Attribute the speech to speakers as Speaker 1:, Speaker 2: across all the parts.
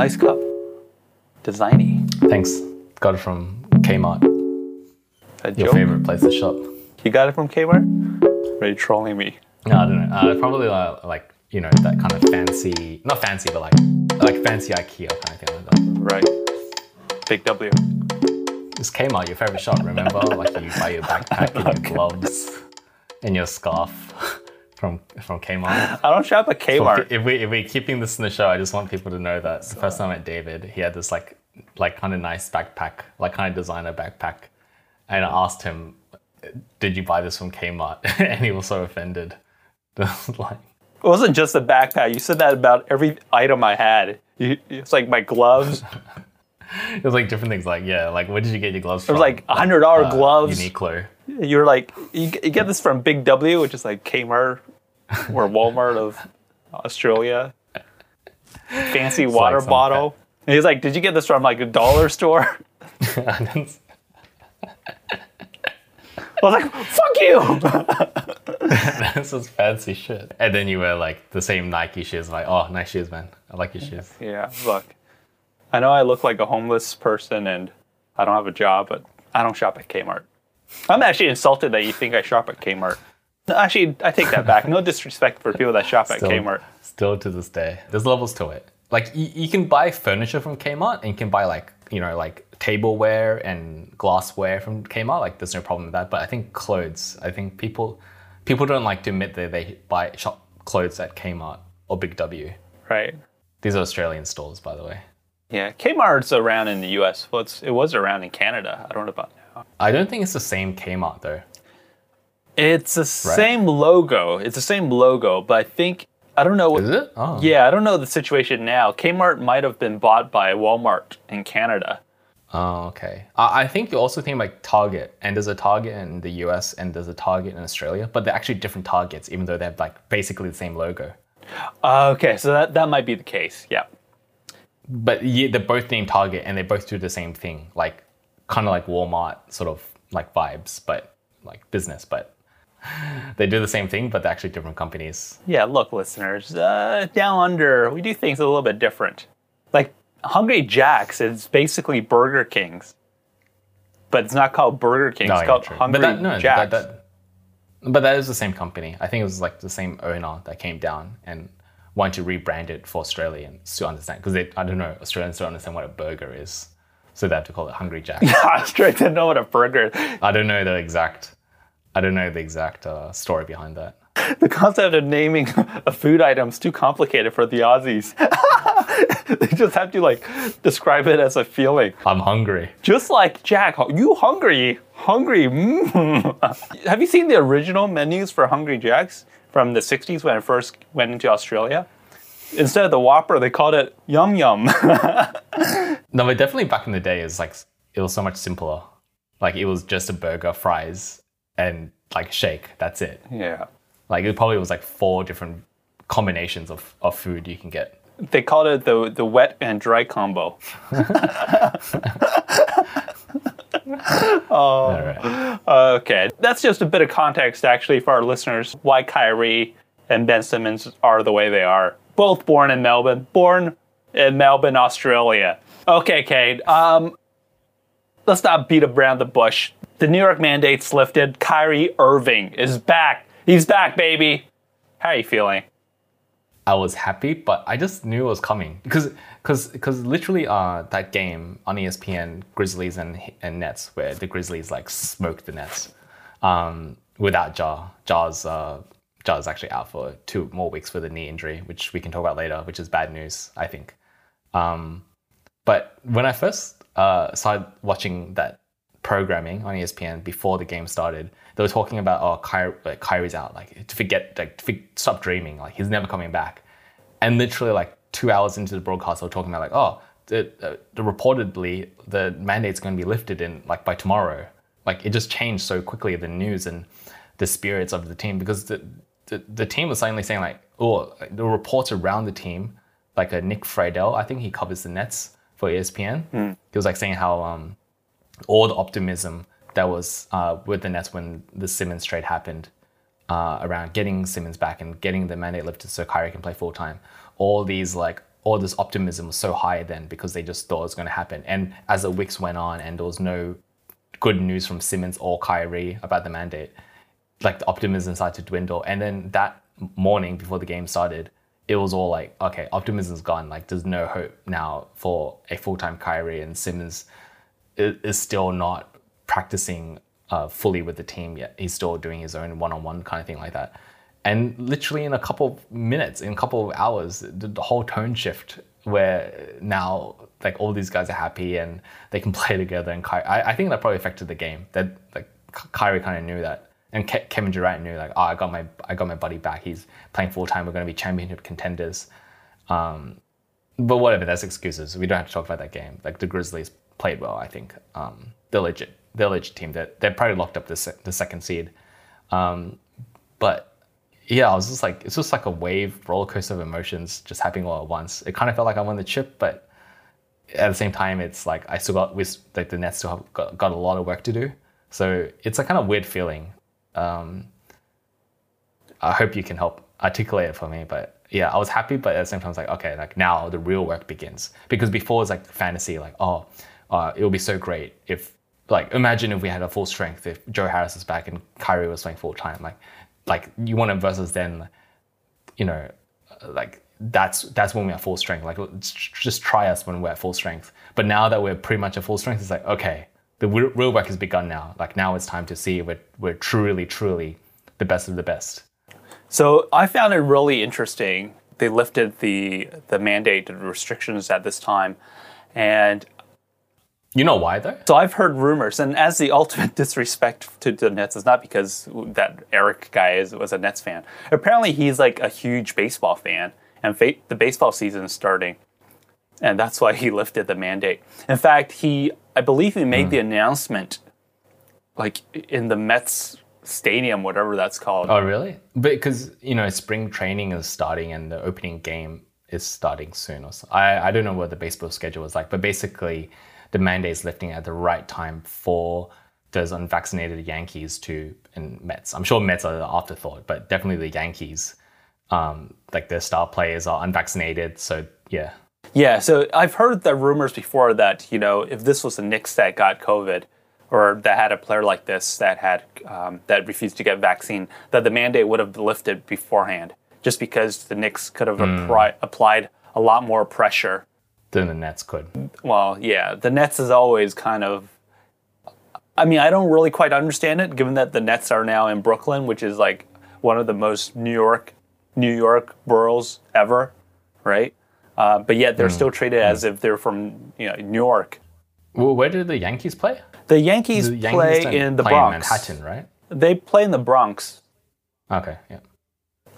Speaker 1: Nice cup. Designy.
Speaker 2: Thanks. Got it from Kmart,
Speaker 1: A
Speaker 2: your
Speaker 1: joke?
Speaker 2: favorite place to shop.
Speaker 1: You got it from Kmart? Are you trolling me?
Speaker 2: No, I don't know. Uh, probably uh, like you know that kind of fancy, not fancy, but like like fancy IKEA kind of thing like that.
Speaker 1: Right. Big W.
Speaker 2: It's Kmart, your favorite shop. Remember, like you buy your backpack and your gloves and your scarf from from Kmart.
Speaker 1: I don't shop at Kmart.
Speaker 2: If we if we're keeping this in the show, I just want people to know that the first time I met David, he had this like like kind of nice backpack, like kind of designer backpack, and I asked him, "Did you buy this from Kmart?" and he was so offended. like,
Speaker 1: It wasn't just a backpack. You said that about every item I had. It's like my gloves.
Speaker 2: it was like different things. Like yeah, like where did you get your gloves from?
Speaker 1: It
Speaker 2: from?
Speaker 1: was like hundred dollar
Speaker 2: Uh,
Speaker 1: gloves.
Speaker 2: Uniqlo.
Speaker 1: You're like, you, you get this from Big W, which is like Kmart or Walmart of Australia. Fancy water
Speaker 2: some
Speaker 1: bottle. And he's like, did you get this from like a dollar store?
Speaker 2: I
Speaker 1: I was like, fuck you.
Speaker 2: this is fancy shit. And then you wear like the same Nike shoes. Like, oh, nice shoes, man. I like your shoes.
Speaker 1: yeah, look. I know I look like a homeless person and I don't have a job, but I don't shop at Kmart. I'm actually insulted that you think I shop at Kmart. No, actually, I take that back. No disrespect for people that shop at Kmart.
Speaker 2: Still to this day, there's levels to it. Like you, you can buy furniture from Kmart, and you can buy like you know like tableware and glassware from Kmart. Like there's no problem with that. But I think clothes. I think people people don't like to admit that they buy shop clothes at Kmart or Big W.
Speaker 1: Right.
Speaker 2: These are Australian stores, by the way.
Speaker 1: Yeah, Kmart's around in the U.S. Well, it's, it was around in Canada. I don't know about.
Speaker 2: I don't think it's the same Kmart though.
Speaker 1: It's the same logo. It's the same logo, but I think I don't know. What,
Speaker 2: Is it? Oh.
Speaker 1: Yeah, I don't know the situation now. Kmart might have been bought by Walmart in Canada.
Speaker 2: Oh, okay. I I think you also think like Target, and there's a Target in the US and there's a Target in Australia, but they're actually different Targets, even though they have like basically the same logo.
Speaker 1: Uh, okay, so that that might be the case. Yeah.
Speaker 2: But yeah, they're both named Target, and they both do the same thing, like kind of like Walmart sort of like vibes, but like business. But they do the same thing, but they're actually different companies.
Speaker 1: Yeah. Look, listeners, uh, down under, we do things a little bit different. Like Hungry Jack's, it's basically Burger King's, but it's not called Burger King.
Speaker 2: No,
Speaker 1: it's called
Speaker 2: true.
Speaker 1: Hungry
Speaker 2: but that, no,
Speaker 1: Jack's.
Speaker 2: That, that, but that is the same company. I think it was like the same owner that came down and wanted to rebrand it for Australians to understand because I don't know Australians don't understand what a burger is, so they have to call it Hungry Jack.
Speaker 1: I trying to know what a burger. is.
Speaker 2: I don't know the exact. I don't know the exact uh, story behind that.
Speaker 1: The concept of naming a food item is too complicated for the Aussies. they just have to like describe it as a feeling.
Speaker 2: I'm hungry.
Speaker 1: Just like Jack, you hungry? Hungry? Mm. have you seen the original menus for Hungry Jacks from the 60s when it first went into Australia? Instead of the Whopper, they called it Yum Yum.
Speaker 2: No, but definitely back in the day, it's like it was so much simpler. Like it was just a burger, fries, and like a shake. That's it.
Speaker 1: yeah.
Speaker 2: Like it probably was like four different combinations of, of food you can get.
Speaker 1: They called it the, the wet and dry combo.
Speaker 2: Oh. Right.
Speaker 1: Okay, that's just a bit of context actually for our listeners why Kyrie and Ben Simmons are the way they are. Both born in Melbourne, born in Melbourne, Australia. Okay, Kate. Um, let's not beat around the bush. The New York mandates lifted. Kyrie Irving is back. He's back, baby. How are you feeling?
Speaker 2: I was happy, but I just knew it was coming because because because literally uh that game on ESPN Grizzlies and and Nets where the Grizzlies like smoked the Nets um without Ja Ja's uh Ja's actually out for two more weeks for the knee injury which we can talk about later which is bad news I think um but when I first uh started watching that programming on ESPN before the game started, they were talking about oh like, Kyrie's out, like to forget, like to stop dreaming, like he's never coming back. And literally like two hours into the broadcast, they were talking about like oh the, uh, the reportedly the mandate's going to be lifted in like by tomorrow. Like it just changed so quickly the news and the spirits of the team because the the, the team was suddenly saying like oh the reports around the team like a Nick Friedell, I think he covers the Nets for ESPN. He was like saying how um all the optimism that was uh, with the Nets when the Simmons trade happened uh, around getting Simmons back and getting the mandate lifted so Kyrie can play full time. All these like all this optimism was so high then because they just thought it was going to happen. And as the weeks went on and there was no good news from Simmons or Kyrie about the mandate, like the optimism started to dwindle. And then that morning before the game started, it was all like, okay, optimism's gone. Like there's no hope now for a full-time Kyrie and Simmons is, still not practicing uh, fully with the team yet. He's still doing his own one-on-one kind of thing like that. And literally in a couple of minutes, in a couple of hours, the, the whole tone shift where now like all these guys are happy and they can play together. And Ky- I, I think that probably affected the game. That like Kyrie kind of knew that, and Ke- Kevin Durant knew like, oh, I got my I got my buddy back. He's playing full time. We're going to be championship contenders. Um, but whatever, that's excuses. We don't have to talk about that game. Like the Grizzlies played well. I think um, they're legit. They're legit team. That they're, they're probably locked up the se- the second seed. Um, but yeah, I was just like, it's just like a wave roller coaster of emotions just happening all at once. It kind of felt like I won the chip, but at the same time, it's like I still got with like the Nets still have got, got a lot of work to do. So it's a kind of weird feeling. Um, I hope you can help articulate it for me, but yeah, I was happy, but at the same time, I was like, okay, like now the real work begins. Because before it's like fantasy, like oh, uh, it would be so great if like imagine if we had a full strength if Joe Harris is back and Kyrie was playing full time. Like like you want to versus then, you know, like that's that's when we're full strength. Like just try us when we're at full strength. But now that we're pretty much at full strength, it's like okay, the real work has begun now. Like now it's time to see if we're we're truly truly the best of the best.
Speaker 1: So I found it really interesting. They lifted the the mandate and restrictions at this time, and
Speaker 2: you know why though?
Speaker 1: So I've heard rumors, and as the ultimate disrespect to the Nets is not because that Eric guy is was a Nets fan. Apparently, he's like a huge baseball fan, and fa- the baseball season is starting, and that's why he lifted the mandate. In fact, he, I believe, he made mm. the announcement, like in the Mets stadium, whatever that's called.
Speaker 2: Oh, really? Because you know, spring training is starting, and the opening game is starting soon. Or so. I I don't know what the baseball schedule is like, but basically the mandate is lifting at the right time for those unvaccinated Yankees to and Mets. I'm sure Mets are the afterthought, but definitely the Yankees, um, like their star players are unvaccinated. So yeah.
Speaker 1: Yeah, so I've heard the rumors before that you know if this was the Knicks that got COVID, or that had a player like this that had um, that refused to get vaccine, that the mandate would have lifted beforehand, just because the Knicks could have mm. appri- applied a lot more pressure
Speaker 2: than the Nets could.
Speaker 1: Well, yeah, the Nets is always kind of. I mean, I don't really quite understand it, given that the Nets are now in Brooklyn, which is like one of the most New York, New York boroughs ever, right? Uh, but yet they're mm. still treated as if they're from you know New York.
Speaker 2: Well, where do the Yankees play?
Speaker 1: The Yankees, the Yankees play in the Bronx,
Speaker 2: in Manhattan, right?
Speaker 1: They play in the Bronx.
Speaker 2: Okay, yeah.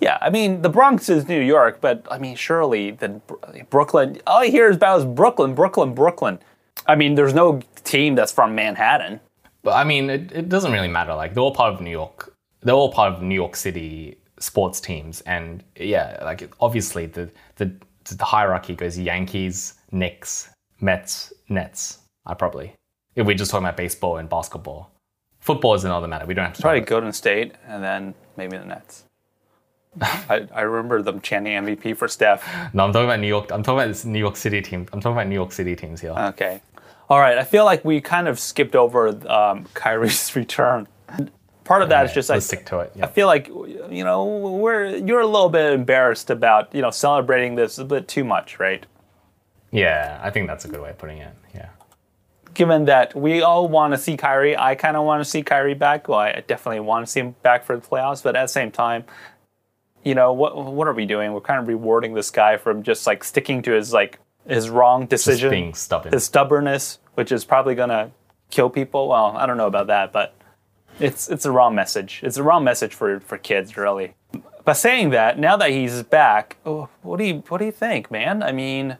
Speaker 1: Yeah, I mean the Bronx is New York, but I mean surely the Brooklyn. All I hear about is Brooklyn, Brooklyn, Brooklyn. I mean, there's no team that's from Manhattan.
Speaker 2: But I mean, it, it doesn't really matter. Like they're all part of New York. They're all part of New York City sports teams, and yeah, like obviously the the the hierarchy goes Yankees, Knicks, Mets, Nets. I probably if we're just talking about baseball and basketball. Football is another matter. We don't have to.
Speaker 1: Probably Golden State, and then maybe the Nets. I, I remember them chanting MVP for Steph.
Speaker 2: No, I'm talking about New York. I'm talking about this New York City team. I'm talking about New York City teams here.
Speaker 1: Okay. All right. I feel like we kind of skipped over um, Kyrie's return. Part of that is just
Speaker 2: I, stick to it.
Speaker 1: I feel like you know we're you're a little bit embarrassed about you know celebrating this a bit too much, right?
Speaker 2: Yeah, I think that's a good way of putting it. Yeah.
Speaker 1: Given that we all want to see Kyrie, I kind of want to see Kyrie back. Well, I definitely want to see him back for the playoffs, but at the same time, you know what what are we doing? We're kind of rewarding this guy from just like sticking to his like his wrong decision,
Speaker 2: just being stubborn,
Speaker 1: his stubbornness, which is probably gonna kill people. Well, I don't know about that, but it's it's a wrong message. It's a wrong message for for kids, really. But saying that, now that he's back, oh, what do you what do you think, man? I mean,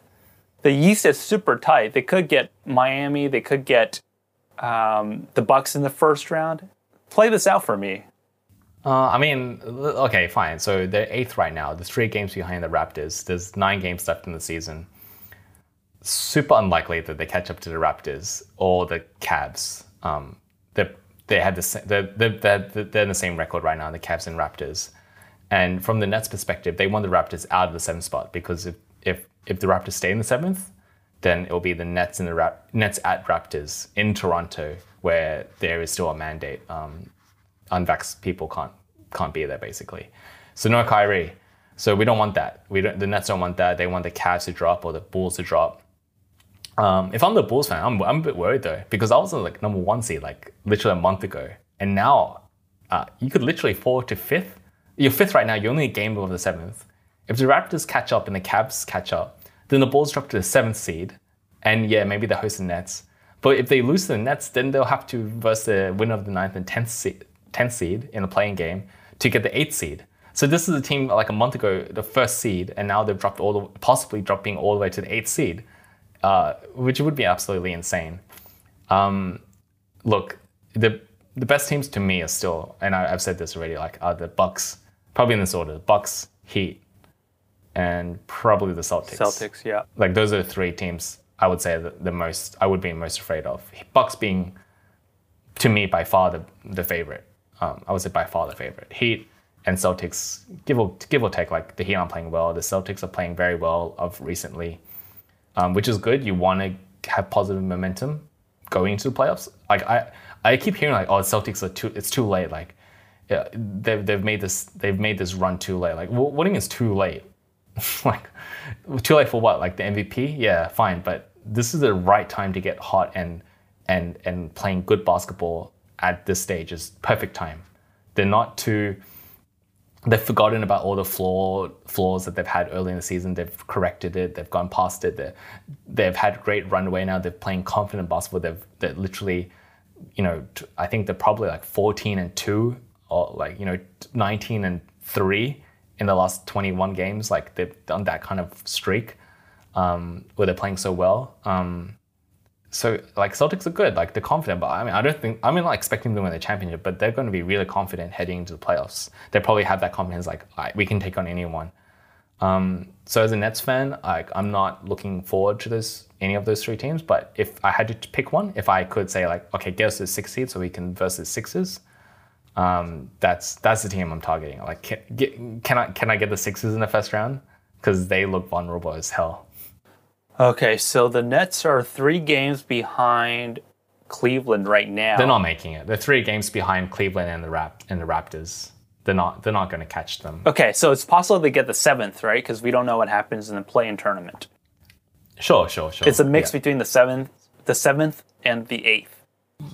Speaker 1: the East is super tight. They could get Miami. They could get um, the Bucks in the first round. Play this out for me.
Speaker 2: Uh, I mean, okay, fine. So they're eighth right now. There's three games behind the Raptors. There's nine games left in the season. Super unlikely that they catch up to the Raptors or the Cavs. Um, they they had the they're, they're, they're in the same record right now. The Cavs and Raptors. And from the Nets' perspective, they want the Raptors out of the seventh spot because if if if the Raptors stay in the seventh, then it will be the Nets and the Nets at Raptors in Toronto, where there is still a mandate. Um, unvaxxed people can't can't be there basically. So no Kyrie. So we don't want that. We don't, the Nets don't want that. They want the Cavs to drop or the Bulls to drop. Um, if I'm the Bulls fan, I'm, I'm a bit worried though because I was like number one seed like literally a month ago, and now uh, you could literally fall to fifth. You're fifth right now. You're only a game above the seventh. If the Raptors catch up and the Cavs catch up, then the Bulls drop to the seventh seed, and yeah, maybe they host the Nets. But if they lose to the Nets, then they'll have to verse the winner of the ninth and tenth seed, tenth seed in a playing game to get the eighth seed. So this is a team like a month ago, the first seed, and now they've dropped all the possibly dropping all the way to the eighth seed, uh, which would be absolutely insane. Um, look, the the best teams to me are still, and I, have said this already, like are the Bucks, probably in this order: Bucks, Heat, and probably the Celtics.
Speaker 1: Celtics, yeah.
Speaker 2: Like those are the three teams I would say the, the most I would be most afraid of. Bucks being, to me, by far the the favorite. Um, I would say by far the favorite. Heat and Celtics, give or give or take, like the Heat aren't playing well. The Celtics are playing very well of recently, um, which is good. You want to have positive momentum going into the playoffs. Like I, I keep hearing like, oh, Celtics are too. It's too late. Like, yeah, they've they've made this they've made this run too late. Like, what do you mean it's too late? like, too late for what? Like the MVP? Yeah, fine, but this is the right time to get hot and and and playing good basketball at this stage is perfect time. They're not too they've forgotten about all the flaw, flaws that they've had early in the season. They've corrected it. They've gone past it. They're, they've had great runway now. They're playing confident basketball. They've they're literally, you know, I think they're probably like 14 and two or like you know 19 and three in the last 21 games. Like they've done that kind of streak um, where they're playing so well. Um, so like Celtics are good, like they're confident, but I mean I don't think I mean not expecting them to win the championship, but they're going to be really confident heading into the playoffs. They probably have that confidence, like we can take on anyone. Um, so as a Nets fan, like I'm not looking forward to this any of those three teams. But if I had to pick one, if I could say like, okay, get us to six seed so we can versus Sixers, um, that's that's the team I'm targeting. Like, can, get, can I can I get the Sixers in the first round? Because they look vulnerable as hell.
Speaker 1: Okay, so the Nets are three games behind Cleveland right now.
Speaker 2: They're not making it. They're three games behind Cleveland and the Rap and the Raptors. They're not. They're not going to catch them.
Speaker 1: Okay, so it's possible they get the seventh, right? Because we don't know what happens in the play-in tournament.
Speaker 2: Sure, sure, sure.
Speaker 1: It's a mix yeah. between the seventh, the seventh, and the eighth.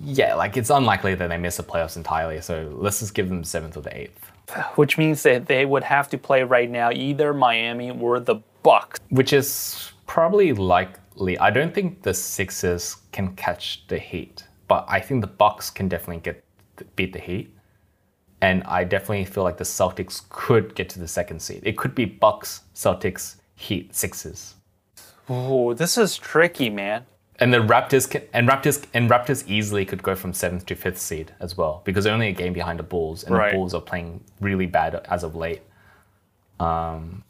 Speaker 2: Yeah, like it's unlikely that they miss the playoffs entirely. So let's just give them seventh or the eighth.
Speaker 1: Which means that they would have to play right now either Miami or the Bucks.
Speaker 2: Which is probably likely. I don't think the Sixers can catch the Heat, but I think the Bucks can definitely get beat the Heat. And I definitely feel like the Celtics could get to the second seed. It could be Bucks, Celtics, Heat, Sixers.
Speaker 1: Oh, this is tricky, man.
Speaker 2: And the Raptors can, and Raptors and Raptors easily could go from seventh to fifth seed as well because they're only a game behind the Bulls, and right. the Bulls are playing really bad as of late. Um,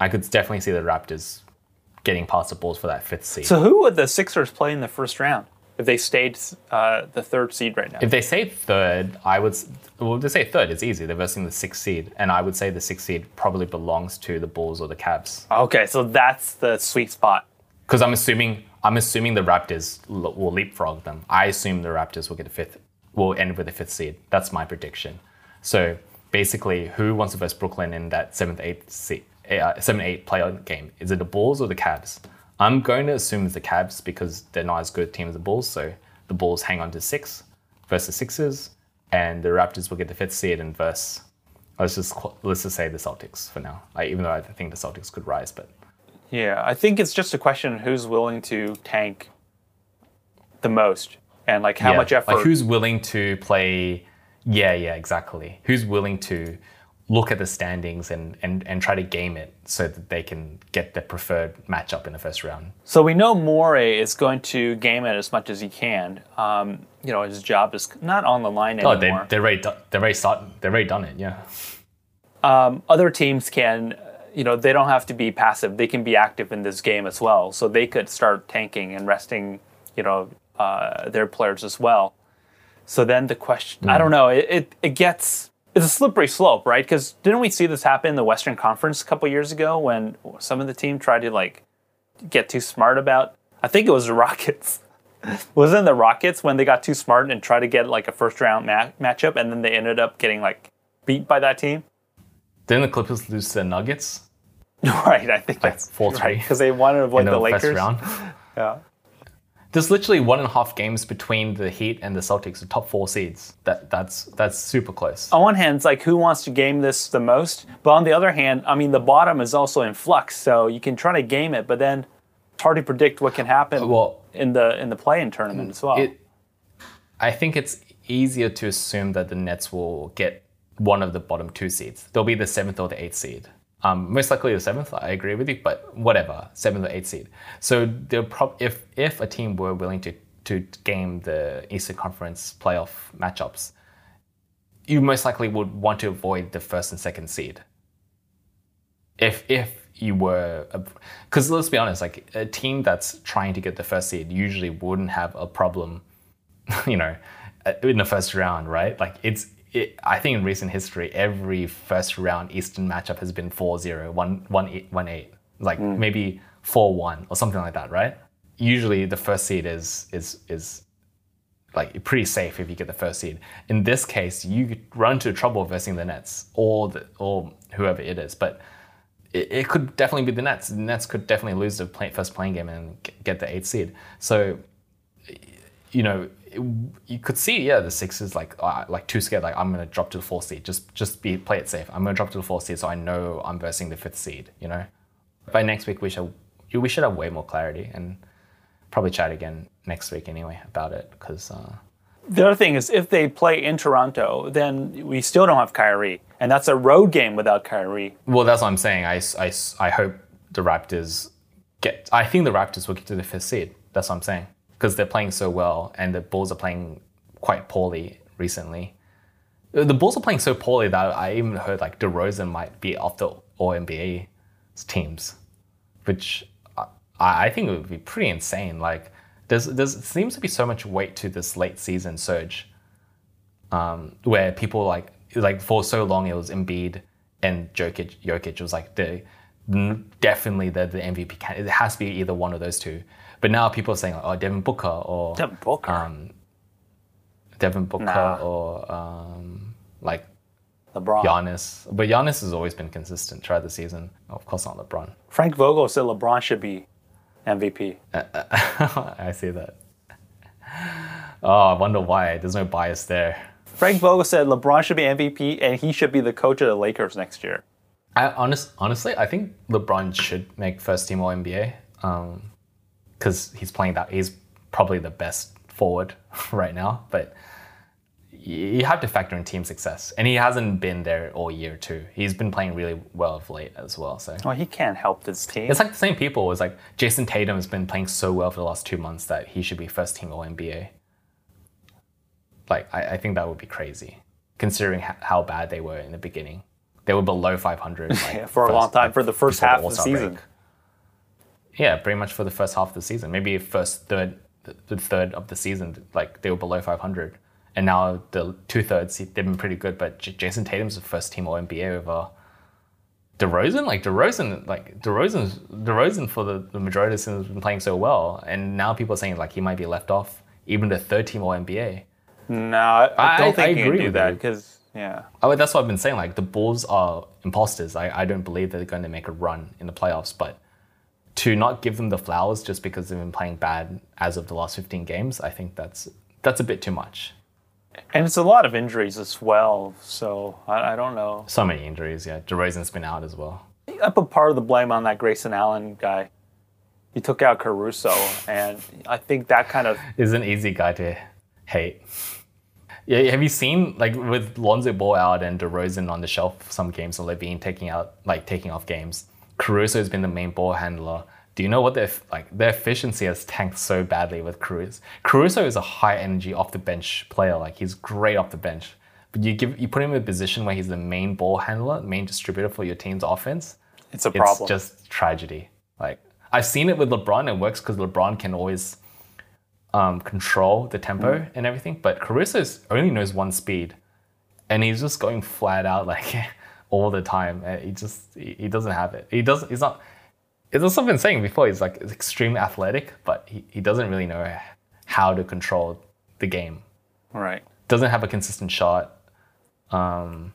Speaker 2: I could definitely see the Raptors getting past the Bulls for that fifth seed.
Speaker 1: So who would the Sixers play in the first round if they stayed uh, the third seed right now?
Speaker 2: If they say third, I would. Well, they say third, it's easy. They're versing the sixth seed, and I would say the sixth seed probably belongs to the Bulls or the Cavs.
Speaker 1: Okay, so that's the sweet spot.
Speaker 2: Because I'm assuming I'm assuming the Raptors will leapfrog them. I assume the Raptors will get a fifth, will end with a fifth seed. That's my prediction. So basically, who wants to verse Brooklyn in that seventh, eighth seed? Uh, seven eight playoff game? Is it the Bulls or the Cavs? I'm going to assume it's the Cavs because they're not as good a team as the Bulls. So the Bulls hang on to six versus Sixers, and the Raptors will get the fifth seed and verse. Let's just let's just say the Celtics for now. Like, even though I think the Celtics could rise, but
Speaker 1: yeah, I think it's just a question who's willing to tank the most and like how
Speaker 2: yeah,
Speaker 1: much effort.
Speaker 2: Like who's willing to play? Yeah, yeah, exactly. Who's willing to look at the standings and, and, and try to game it so that they can get the preferred matchup in the first round.
Speaker 1: So we know Morey is going to game it as much as he can. Um, you know, his job is not on the line anymore.
Speaker 2: Oh, they, they're already they're already they're already done it. Yeah.
Speaker 1: Um, other teams can, you know, they don't have to be passive. They can be active in this game as well. So they could start tanking and resting, you know, uh, their players as well. So then the question, mm. I don't know, it, it, it gets it's a slippery slope, right? Because didn't we see this happen in the Western Conference a couple years ago when some of the team tried to like get too smart about. I think it was the Rockets. Wasn't it the Rockets when they got too smart and tried to get like a first round ma- matchup, and then they ended up getting like beat by that team?
Speaker 2: Didn't the Clippers lose to the Nuggets
Speaker 1: right, I think that's
Speaker 2: 4-3
Speaker 1: right because they wanted to avoid the
Speaker 2: the
Speaker 1: Lakers.
Speaker 2: first round?
Speaker 1: Yeah.
Speaker 2: There's literally one and a half games between the Heat and the Celtics, the top four seeds. That that's that's super close.
Speaker 1: On one hand, it's like who wants to game this the most, but on the other hand, I mean the bottom is also in flux, so you can try to game it, but then it's hard to predict what can happen
Speaker 2: Well,
Speaker 1: in the in the play-in tournament as well.
Speaker 2: it, I think it's easier to assume that the Nets will get one of the bottom two seeds. They'll be the seventh or the eighth seed. Um, most likely the seventh. I agree with you, but whatever, seventh or eighth seed. So prob- if if a team were willing to to game the Eastern Conference playoff matchups, you most likely would want to avoid the first and second seed. If if you were, because let's be honest, like a team that's trying to get the first seed usually wouldn't have a problem, you know, in the first round, right? Like it's. It, I think in recent history, every first round Eastern matchup has been 4-0, 1 1 1 8. Like mm. maybe 4-1 or something like that, right? Usually the first seed is is is like pretty safe if you get the first seed. In this case, you run into trouble versing the Nets or the, or whoever it is, but it, it could definitely be the Nets. The Nets could definitely lose the play, first playing game and get the eighth seed. So, you know, it- you could see, yeah, the Sixers like uh, like too scared. Like I'm gonna drop to the fourth seed. Just just be play it safe. I'm gonna drop to the fourth seed, so I know I'm versing the fifth seed. You know, by next week we should we should have way more clarity and probably chat again next week anyway about it because. Uh,
Speaker 1: The other thing is, if they play in Toronto, then we still don't have Kyrie, and that's a road game without Kyrie.
Speaker 2: Well, that's what I'm saying. I, I, I hope the Raptors get. I think the Raptors will get to the fifth seed. That's what I'm saying. Because they're playing so well, and the Bulls are playing quite poorly recently. The Bulls are playing so poorly that I even heard like DeRozan might be off the All NBA teams, which I, I think would be pretty insane. Like, there's, there's seems to be so much weight to this late season surge um, where people like like for so long it was Embiid and Jokic. Jokic was like the definitely the the MVP. Can- it has to be either one of those two. But now people are saying like, oh Devin Booker or
Speaker 1: Devin Booker.
Speaker 2: um, Devin Booker
Speaker 1: Nah.
Speaker 2: or um, like
Speaker 1: LeBron.
Speaker 2: Giannis. But Giannis has always been consistent throughout the season. Of course not LeBron.
Speaker 1: Frank Vogel said LeBron should be MVP.
Speaker 2: I see that. Oh, I wonder why. There's no bias there.
Speaker 1: Frank Vogel said LeBron should be MVP, and he should be the coach of the Lakers next year.
Speaker 2: I honest, honestly, I think LeBron should make first team All NBA because he's playing that. He's probably the best forward right now, but you have to factor in team success, and he hasn't been there all year too. He's been playing really well of late as well. So
Speaker 1: Well, he can't help this team.
Speaker 2: it's like the same people. It's like Jayson Tatum has been playing so well for the last two months that he should be first team All NBA. Like I, I think that would be crazy, considering h- how bad they were in the beginning. They were below 500 like,
Speaker 1: Yeah, for a
Speaker 2: first-
Speaker 1: long time,
Speaker 2: like,
Speaker 1: for the first half of the season.
Speaker 2: break. Yeah, pretty much for the first half of the season. Maybe first third, the- third of the season, like they were below 500, and now the two thirds they've been pretty good. But J- Jayson Tatum's the first team All NBA over DeRozan. Like DeRozan, like DeRozan's DeRozan for the, the majority of the season has been playing so well, and now people are saying like he might be left off even the third team All NBA.
Speaker 1: No, I, I
Speaker 2: I-
Speaker 1: don't
Speaker 2: I
Speaker 1: think he can
Speaker 2: agree
Speaker 1: do
Speaker 2: with
Speaker 1: that because yeah,
Speaker 2: Oh, that's what I've been saying. Like the Bulls are imposters. I, I don't believe they're going to make a run in the playoffs. But to not give them the flowers just because they've been playing bad as of the last 15 games, I think that's that's a bit too much.
Speaker 1: and it's a lot of injuries as well. So I, I don't know.
Speaker 2: So many injuries. Yeah, DeRozan's been out as well.
Speaker 1: I put part of the blame on that Grayson Allen guy. He took out Caruso, and I think that kind of
Speaker 2: Is an easy guy to hate. Yeah, have you seen like with Lonzo Ball out and DeRozan on the shelf some games and LaVine taking out like taking off games? Caruso has been the main ball handler. Do you know what their like their efficiency has tanked so badly with Caruso? Caruso is a high energy off the bench player. Like he's great off the bench, but you give you put him in a position where he's the main ball handler, main distributor for your team's offense.
Speaker 1: it's a problem.
Speaker 2: It's just tragedy. Like I've seen it with LeBron. It works because LeBron can always um, control the tempo
Speaker 1: Mm.
Speaker 2: and everything. But Caruso only knows one speed, and he's just going flat out like all the time. And he just he doesn't have it. He doesn't. He's not. it's also been saying before he's like extremely athletic, but he, he doesn't really know how to control the game.
Speaker 1: Right.
Speaker 2: Doesn't have a consistent shot. Um,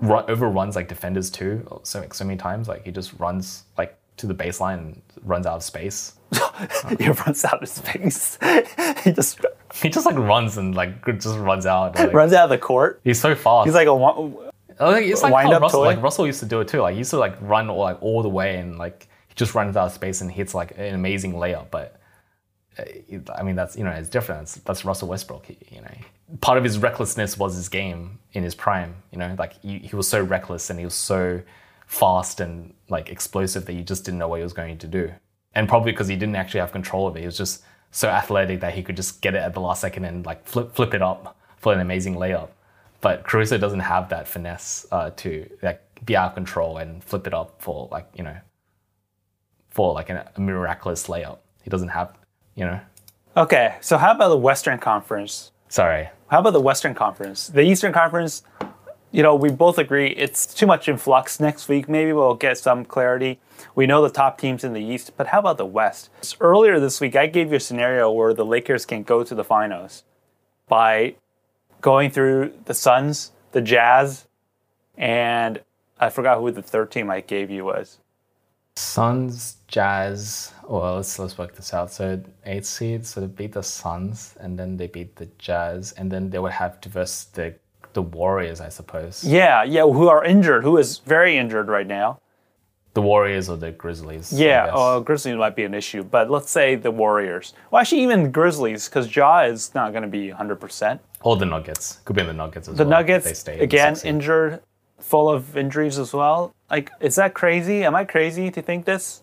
Speaker 2: run, overruns like defenders too. So so many times, like he just runs like to the baseline and runs out of space.
Speaker 1: he runs out of space. he just
Speaker 2: He just like runs and like just runs out. like-
Speaker 1: runs out of the court.
Speaker 2: He's so fast.
Speaker 1: He's like a one-
Speaker 2: it's like
Speaker 1: wind
Speaker 2: how Russell,
Speaker 1: toy?
Speaker 2: like Russell used to do it too. Like he used to like run all, like all the way and like he just runs out of space and hits like an amazing layup. But uh, I mean that's you know it's different. That's, that's Russell Westbrook. He, you know, part of his recklessness was his game in his prime. You know, like he, he was so reckless and he was so fast and like explosive that you just didn't know what he was going to do. And probably because he didn't actually have control of it, he was just so athletic that he could just get it at the last second and like flip flip it up for an amazing layup. But Caruso doesn't have that finesse uh, to like be out of control and flip it up for like you know for like an, a miraculous layup. He doesn't have you know.
Speaker 1: Okay, so how about the Western Conference?
Speaker 2: Sorry,
Speaker 1: How about the Western Conference? The Eastern Conference, you know, we both agree it's too much in flux. Next week, maybe we'll get some clarity. We know the top teams in the East, but how about the West? Earlier this week, I gave you a scenario where the Lakers can go to the finals by going through the Suns, the Jazz, and I forgot who the third team I gave you was.
Speaker 2: Suns, Jazz. Well, let's let's work this out. So eight seeds, so they beat the Suns, and then they beat the Jazz, and then they would have to versus the the Warriors, I suppose.
Speaker 1: Yeah, yeah, who are injured, who is very injured right now.
Speaker 2: The Warriors or the Grizzlies.
Speaker 1: Yeah, uh, Grizzlies might be an issue, but let's say the Warriors. Well, actually, even Grizzlies, because Ja is not going to be 100%.
Speaker 2: Or the Nuggets. Could be in the Nuggets as
Speaker 1: The
Speaker 2: well. if
Speaker 1: Nuggets,
Speaker 2: they stay in the
Speaker 1: again, injured, full of injuries as well. Like, is that crazy? Am I crazy to think this?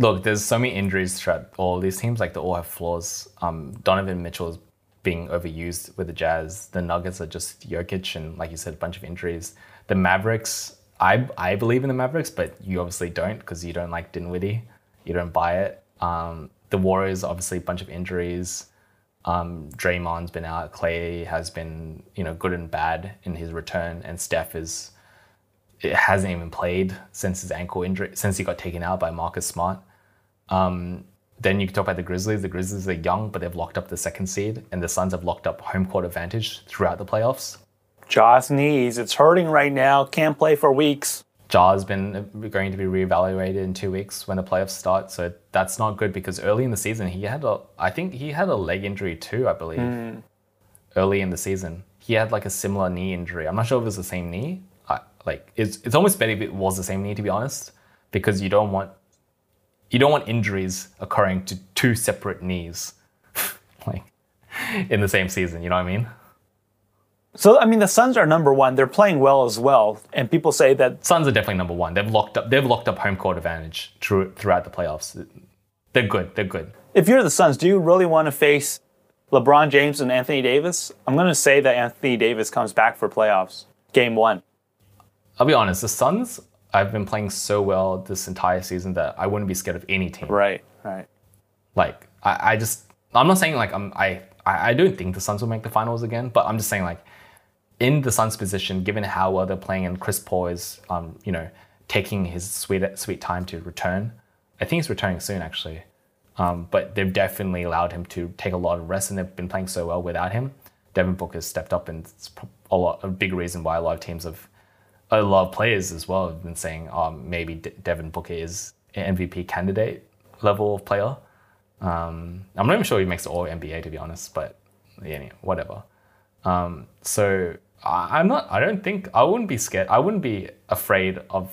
Speaker 2: Look, there's so many injuries throughout all these teams. Like they all have flaws. Um, Donovan Mitchell is being overused with the Jazz. The Nuggets are just Jokic and, like you said, a bunch of injuries. The Mavericks, I I believe in the Mavericks, but you obviously don't because you don't like Dinwiddie. You don't buy it. Um, the Warriors, obviously, a bunch of injuries. Um, Draymond's been out. Clay has been, you know, good and bad in his return, and Steph is it hasn't even played since his ankle injury, since he got taken out by Marcus Smart. Um, then you can talk about the Grizzlies. The Grizzlies are young, but they've locked up the second seed, and the Suns have locked up home court advantage throughout the playoffs.
Speaker 1: Ja's knees, it's hurting right now. Can't play for weeks.
Speaker 2: Ja's been going to be reevaluated in two weeks when the playoffs start, so that's not good because early in the season he had a, I think he had a leg injury too, I believe. Hmm. Early in the season, he had like a similar knee injury. I'm not sure if it was the same knee. I, like it's it's almost better if it was the same knee to be honest, because you don't want you don't want injuries occurring to two separate knees, like in the same season. You know what I mean?
Speaker 1: So, I mean, the Suns are number one. They're playing well as well. And people say that
Speaker 2: Suns are definitely number one. They've locked up. They've locked up home court advantage through, throughout the playoffs. They're good. They're good.
Speaker 1: if you're the Suns, do you really want to face LeBron James and Anthony Davis? I'm going to say that Anthony Davis comes back for playoffs, game one.
Speaker 2: I'll be honest. The Suns. I've been playing so well this entire season that I wouldn't be scared of any team.
Speaker 1: Right, right.
Speaker 2: Like I, I just. I'm not saying like I'm. I. I I don't think the Suns will make the finals again. But I'm just saying like, in the Suns' position, given how well they're playing, and Chris Paul is, um, you know, taking his sweet sweet time to return. I think he's returning soon, actually. Um, but they've definitely allowed him to take a lot of rest, and they've been playing so well without him. Devin Booker has stepped up, and it's a lot a big reason why a lot of teams have, a lot of players as well have been saying, um, maybe De- Devin Booker is an MVP candidate level of player. Um, I'm not even sure he makes the All NBA to be honest, but yeah, whatever. Um, so I, I'm not. I don't think I wouldn't be scared. I wouldn't be afraid of.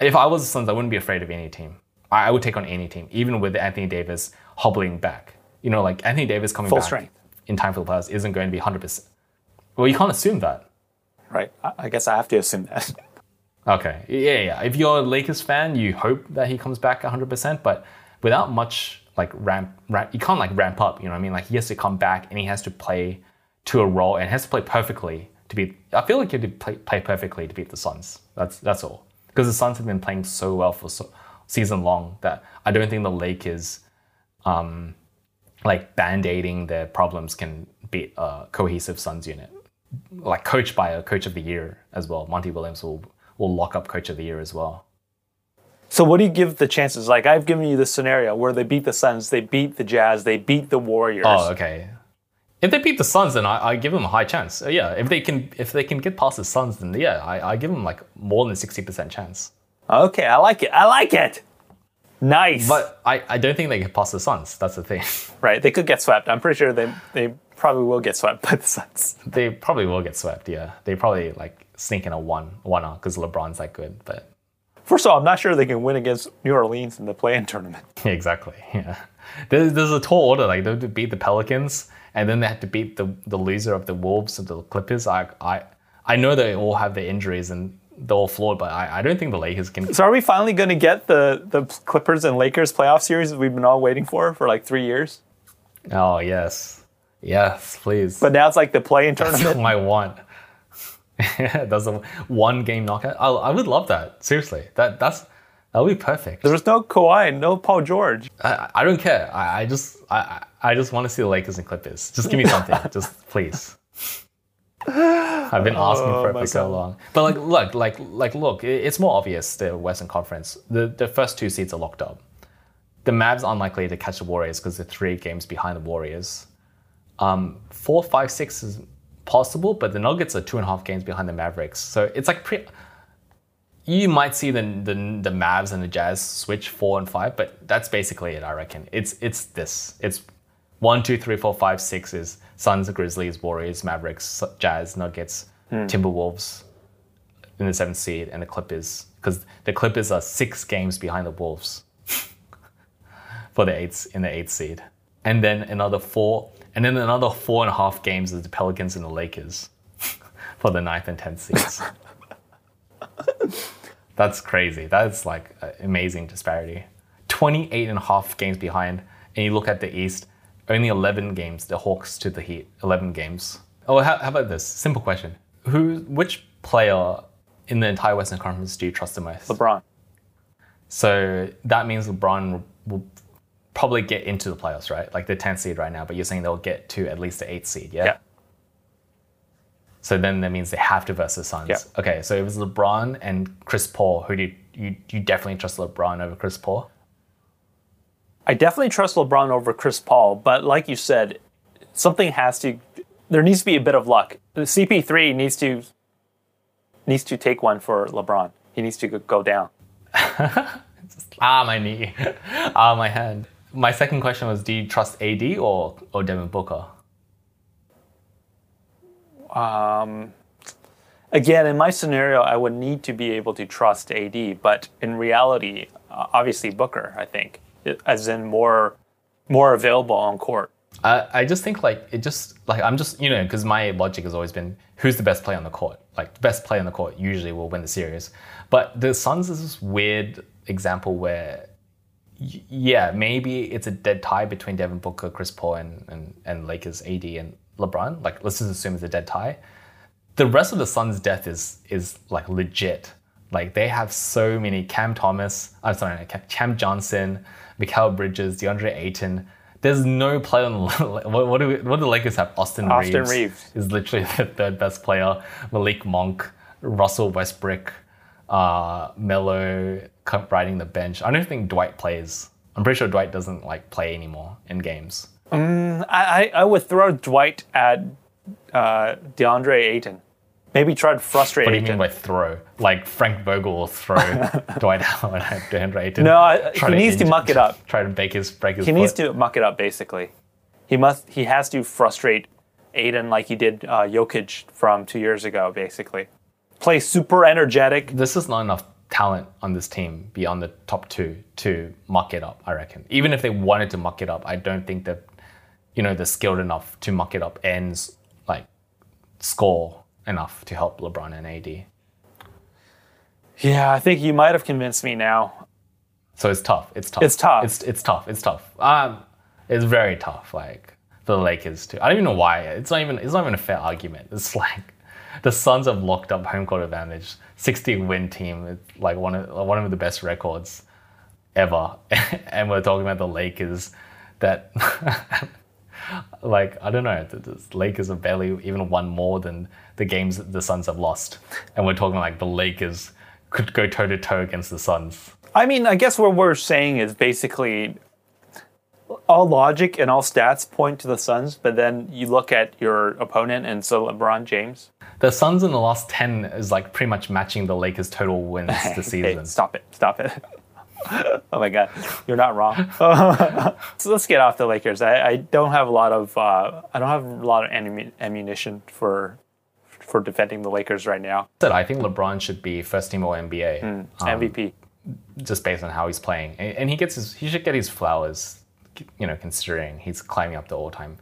Speaker 2: If I was the Suns, I wouldn't be afraid of any team. I, I would take on any team, even with Anthony Davis hobbling back. You know, like Anthony Davis coming
Speaker 1: Full
Speaker 2: back
Speaker 1: strength.
Speaker 2: in time for the playoffs isn't going to be 100. percent Well, you can't assume that.
Speaker 1: Right. I, I guess I have to assume that.
Speaker 2: Okay. Yeah, yeah. If you're a Lakers fan, you hope that he comes back 100%, but without much like ramp, ramp, you can't like ramp up, you know what I mean? Like he has to come back and he has to play to a role and has to play perfectly to beat. I feel like he have to play, play perfectly to beat the Suns. That's that's all. Because the Suns have been playing so well for so, season long that I don't think the Lakers, um, like band-aiding their problems can beat a cohesive Suns unit like coached by a coach of the year as well. Monty Williams will will lock up coach of the year as well.
Speaker 1: So what do you give the chances? Like I've given you the scenario where they beat the Suns, they beat the Jazz, they beat the Warriors.
Speaker 2: Oh, okay. If they beat the Suns, then I, I give them a high chance. Uh, yeah, if they can if they can get past the Suns, then yeah, I, I give them like more than sixty percent chance.
Speaker 1: Okay, I like it. I like it. Nice.
Speaker 2: But I, I don't think they get past the Suns. That's the thing.
Speaker 1: right, they could get swept. I'm pretty sure they they probably will get swept by the Suns.
Speaker 2: they probably will get swept. Yeah, they probably like sneak in a one one because LeBron's that good. But
Speaker 1: First of all, I'm not sure they can win against New Orleans in the play-in tournament.
Speaker 2: Exactly. Yeah, there's, there's a tall order. Like they have to beat the Pelicans, and then they have to beat the the loser of the Wolves and the Clippers. I I I know they all have their injuries and they're all flawed, but I, I don't think the Lakers can.
Speaker 1: So are we finally going to get the the Clippers and Lakers playoff series we've been all waiting for for like three years?
Speaker 2: Oh yes, yes, please.
Speaker 1: But now it's like the play-in
Speaker 2: That's
Speaker 1: tournament.
Speaker 2: what I want. that's a one game knockout. I, I would love that. Seriously, that that's that would be perfect.
Speaker 1: There's no Kawhi, no Paul George.
Speaker 2: I, I don't care. I, I just I, I just want to see the Lakers and Clippers. Just give me something. just please. I've been asking for it
Speaker 1: Oh
Speaker 2: for so
Speaker 1: God.
Speaker 2: long. But like look, like like look, it's more obvious the Western Conference. The the first two seats are locked up. The Mavs are unlikely to catch the Warriors because they're three games behind the Warriors. Um, four, five, six is possible, but the Nuggets are two and a half games behind the Mavericks. So it's like pre- you might see the, the the Mavs and the Jazz switch four and five, but that's basically it. I reckon it's it's this. It's one, two, three, four, five, six is Suns, Grizzlies, Warriors, Mavericks, Jazz, Nuggets, hmm. Timberwolves in the seventh seed, and the Clippers because the Clippers are six games behind the Wolves for the eighth in the eighth seed, and then another four, and then another four and a half games is the Pelicans and the Lakers for the ninth and tenth seeds. That's crazy. That's like an amazing disparity. 28 and a half games behind, and you look at the East, only 11 games, the Hawks to the Heat, 11 games. Oh, how, how about this? Simple question. Who, which player in the entire Western Conference do you trust the most?
Speaker 1: LeBron.
Speaker 2: So that means LeBron will probably get into the playoffs, right? Like the 10th seed right now, but you're saying they'll get to at least the 8th seed, yeah?
Speaker 1: Yeah.
Speaker 2: So then that means they have to versus Suns.
Speaker 1: Yeah.
Speaker 2: Okay, so if it's LeBron and Chris Paul, who do you, you, you definitely trust LeBron over Chris Paul?
Speaker 1: I definitely trust LeBron over Chris Paul, but like you said, something has to. There needs to be a bit of luck. The CP3 needs to needs to take one for LeBron. He needs to go down.
Speaker 2: Ah, my knee. ah, my hand. My second question was, do you trust AD or, or Devin Booker?
Speaker 1: Again, in my scenario, I would need to be able to trust AD, but in reality, uh, obviously Booker. I think, as in more more available on court.
Speaker 2: I, I just think like it just like I'm just you know because my logic has always been who's the best player on the court like the best player on the court usually will win the series but the Suns is this weird example where yeah maybe it's a dead tie between Devin Booker Chris Paul and, and, and Lakers AD and LeBron like let's just assume it's a dead tie the rest of the Suns death is is like legit like they have so many Cam Thomas I'm sorry not Cam, Johnson Mikal Bridges DeAndre Ayton there's no player on the what, what do we, what do the Lakers have? Austin,
Speaker 1: Austin
Speaker 2: Reaves,
Speaker 1: Reaves.
Speaker 2: is literally the third best player. Malik Monk, Russell Westbrook, uh, Melo riding the bench. I don't think Dwight plays. I'm pretty sure Dwight doesn't like play anymore in games.
Speaker 1: I, I, I would throw Dwight at uh, DeAndre Ayton. Maybe try to frustrate
Speaker 2: What do you
Speaker 1: Ayton.
Speaker 2: mean by throw? Like Frank Vogel will throw Dwight Howard at DeAndre Ayton.
Speaker 1: no, I, he needs to muck it up.
Speaker 2: Try to break his break his
Speaker 1: He
Speaker 2: foot.
Speaker 1: needs to muck it up. Basically, he must. He has to frustrate Ayton like he did uh, Jokic from two years ago. Basically, play super energetic.
Speaker 2: This is not enough talent on this team beyond the top two to muck it up. I reckon. Even if they wanted to muck it up, I don't think that you know they're skilled enough to muck it up and like score enough to help LeBron and AD.
Speaker 1: Yeah, I think you might have convinced me now.
Speaker 2: So it's tough. It's tough.
Speaker 1: It's tough.
Speaker 2: It's it's tough. It's tough. Um, it's very tough. Like for the Lakers too. I don't even know why. It's not even. It's not even a fair argument. It's like the Suns have locked up home court advantage. 60 win team. It's like one of one of the best records ever. and we're talking about the Lakers that. Like I don't know, the, the Lakers have barely even won more than the games that the Suns have lost, and we're talking like the Lakers could go toe to toe against the Suns.
Speaker 1: I mean, I guess what we're saying is basically all logic and all stats point to the Suns, but then you look at your opponent and so LeBron James.
Speaker 2: The Suns in the last 10 is like pretty much matching the Lakers' total wins this
Speaker 1: Hey,
Speaker 2: season.
Speaker 1: stop it. Stop it. oh my God. You're not wrong. so let's get off the Lakers. I, I don't have a lot of uh, I don't have a lot of ammunition for for defending the Lakers right now.
Speaker 2: I think LeBron should be first team All NBA, um,
Speaker 1: MVP.
Speaker 2: just based on how he's playing, and, and he gets his he should get his flowers, you know, considering he's climbing up the all time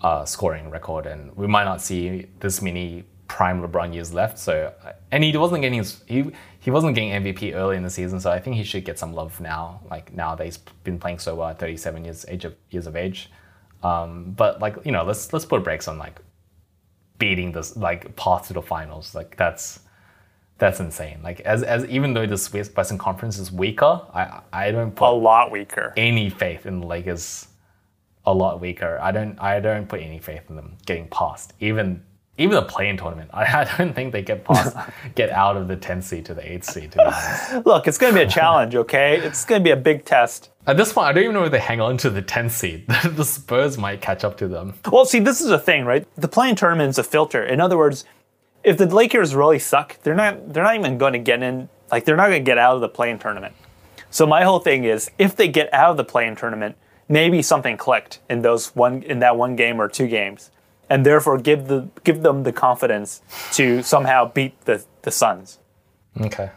Speaker 2: uh, scoring record, and we might not see this many prime LeBron years left. So, and he wasn't getting his he he wasn't getting MVP early in the season, so I think he should get some love now. Like now that he's been playing so well at 37 years age of years of age. Um, but like you know, let's let's put brakes on like beating this like path to the finals. Like that's that's insane. Like as as even though the West- Western Conference is weaker, I I don't put A
Speaker 1: lot weaker.
Speaker 2: any faith in the Lakers. A lot weaker. I don't I don't put any faith in them getting past even even the playing tournament. I, I don't think they get past get out of the 10th seed to the 8th seed. To be honest.
Speaker 1: Look, it's going to be a challenge, okay? It's going to be a big test.
Speaker 2: At this point, I don't even know if they hang on to the 10th seed. the Spurs might catch up to them.
Speaker 1: Well, see, this is a thing, right? The playing tournament is a filter. In other words, if the Lakers really suck, they're not they're not even going to get in. Like they're not going to get out of the playing tournament. So my whole thing is, if they get out of the playing tournament, maybe something clicked in those one in that one game or two games, and therefore give the give them the confidence to somehow beat the the Suns.
Speaker 2: Okay.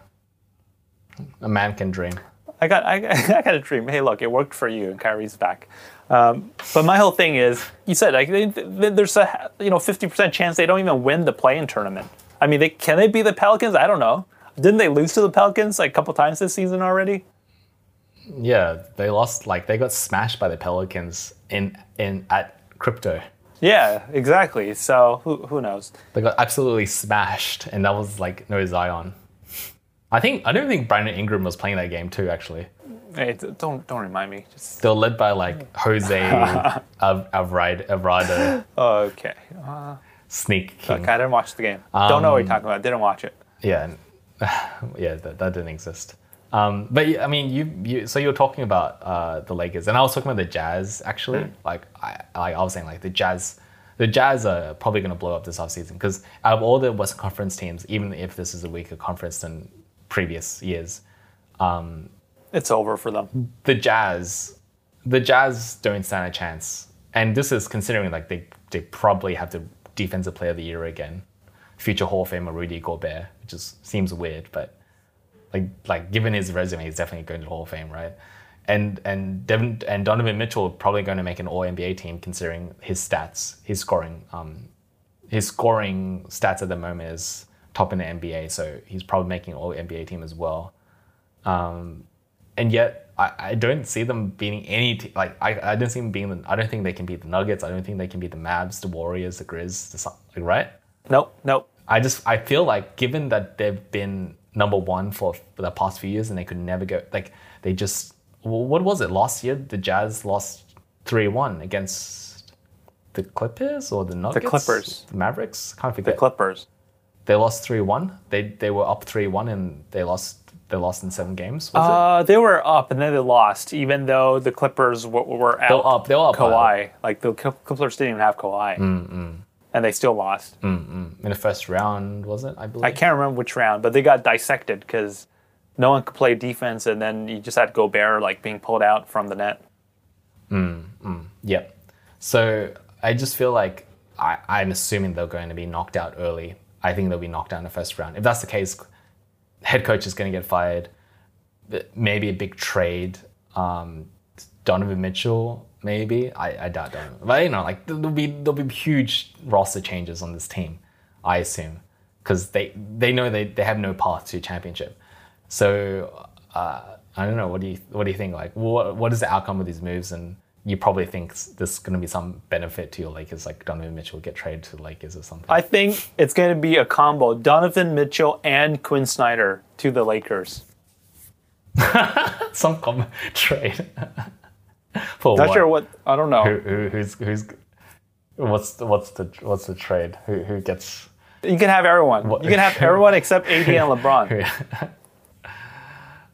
Speaker 2: A man can dream.
Speaker 1: I got, I, I got a dream. Hey, look, it worked for you, and Kyrie's back. Um, but my whole thing is, you said like they, they- there's a you know 50% chance they don't even win the play-in tournament. I mean, they, can they be the Pelicans? I don't know. Didn't they lose to the Pelicans like a couple times this season already?
Speaker 2: Yeah, they lost like they got smashed by the Pelicans in in at crypto.
Speaker 1: Yeah, exactly. So who who knows?
Speaker 2: They got absolutely smashed, and that was like no Zion. I think I don't think Brandon Ingram was playing that game too. Actually,
Speaker 1: Hey, don't don't remind me. Just
Speaker 2: they were led by like Jose Av- Avrado, Avrado
Speaker 1: okay.
Speaker 2: Sneak King.
Speaker 1: Okay, I didn't watch the game. don't know what you're talking about. Didn't watch it.
Speaker 2: Yeah, yeah, that, that didn't exist. Um, but I mean, you, you so you were talking about uh, the Lakers, and I was talking about the Jazz. Actually, like I like I was saying, like the Jazz, the Jazz are probably going to blow up this offseason because out of all the Western Conference teams, even if this is a weaker conference than previous years,
Speaker 1: It's over for them.
Speaker 2: the Jazz, the Jazz don't stand a chance. And this is considering like they they probably have the defensive player of the year again, future Hall of Famer Rudy Gobert, which just seems weird, but like like given his resume, he's definitely going to the Hall of Fame, right? And and Devin and Donovan Mitchell probably going to make an All NBA team considering his stats, his scoring, um, his scoring stats at the moment is top in the NBA, so he's probably making All NBA team as well. Um, and yet I, I don't see them beating any te- like I, I don't see them being the, I don't think they can beat the Nuggets. I don't think they can beat the Mavs the Warriors the Grizz the, Sun- like right?
Speaker 1: Nope, nope.
Speaker 2: I just I feel like given that they've been number one for, for the past few years and they could never go like they just well, what was it? Last year the Jazz lost three one against the Clippers or the Nuggets?
Speaker 1: The Clippers.
Speaker 2: the Mavericks? Can't forget.
Speaker 1: The Clippers.
Speaker 2: They lost three one they they were up three one and they lost they lost in seven games was it?
Speaker 1: Uh, they were up and then they lost, even though the Clippers w- were out.
Speaker 2: They were up- they were up
Speaker 1: Kawhi. Like the Clippers didn't even have Kawhi, mm, mm. and they still lost.
Speaker 2: Mm, in the first round, was it? I believe.
Speaker 1: I can't remember which round, but they got dissected because no one could play defense, and then you just had Gobert like being pulled out from the net.
Speaker 2: mm Yep. So I just feel like I, I'm assuming they're going to be knocked out early. I think they'll be knocked out in the first round. If that's the case, head coach is going to get fired. Maybe a big trade. Um, Donovan Mitchell, maybe. I, I doubt Donovan. But you know, like there'll be there'll be huge roster changes on this team. I assume because they they know they, they have no path to championship. So uh, I don't know. What do you what do you think? Like, what what is the outcome of these moves? And you probably think this is going to be some benefit to your Lakers, like Donovan Mitchell get traded to the Lakers or something.
Speaker 1: I think it's going to be a combo: Donovan Mitchell and Quinn Snyder to the Lakers.
Speaker 2: some com- trade for
Speaker 1: Not
Speaker 2: what?
Speaker 1: sure what. I don't know.
Speaker 2: Who, who, who's who's what's the, what's the what's the trade? Who who gets?
Speaker 1: You can have everyone. You can have everyone except AD and LeBron.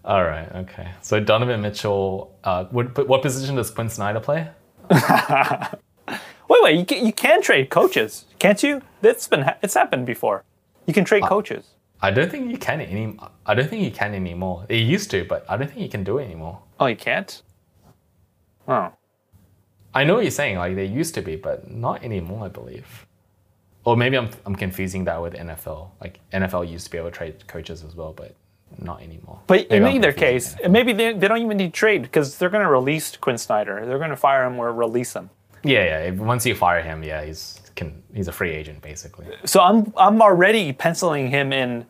Speaker 2: All right. Okay. So Donovan Mitchell. Uh, what what position does Quinn Snyder play?
Speaker 1: Wait, wait. You can, you can trade coaches, can't you? That's been it's happened before. You can trade coaches.
Speaker 2: I don't think you can any. I don't think you can anymore. It used to, but I don't think you can do it anymore.
Speaker 1: Oh, you can't. Oh.
Speaker 2: I know what you're saying. Like they used to be, but not anymore. I believe. Or maybe I'm I'm confusing that with NFL. Like NFL used to be able to trade coaches as well, but not anymore.
Speaker 1: But in either case, maybe they, they don't even need trade because they're going to release Quinn Snyder. They're going to fire him or release him.
Speaker 2: Yeah, yeah. Once you fire him, yeah, he's can he's a free agent basically.
Speaker 1: So I'm I'm already penciling him in.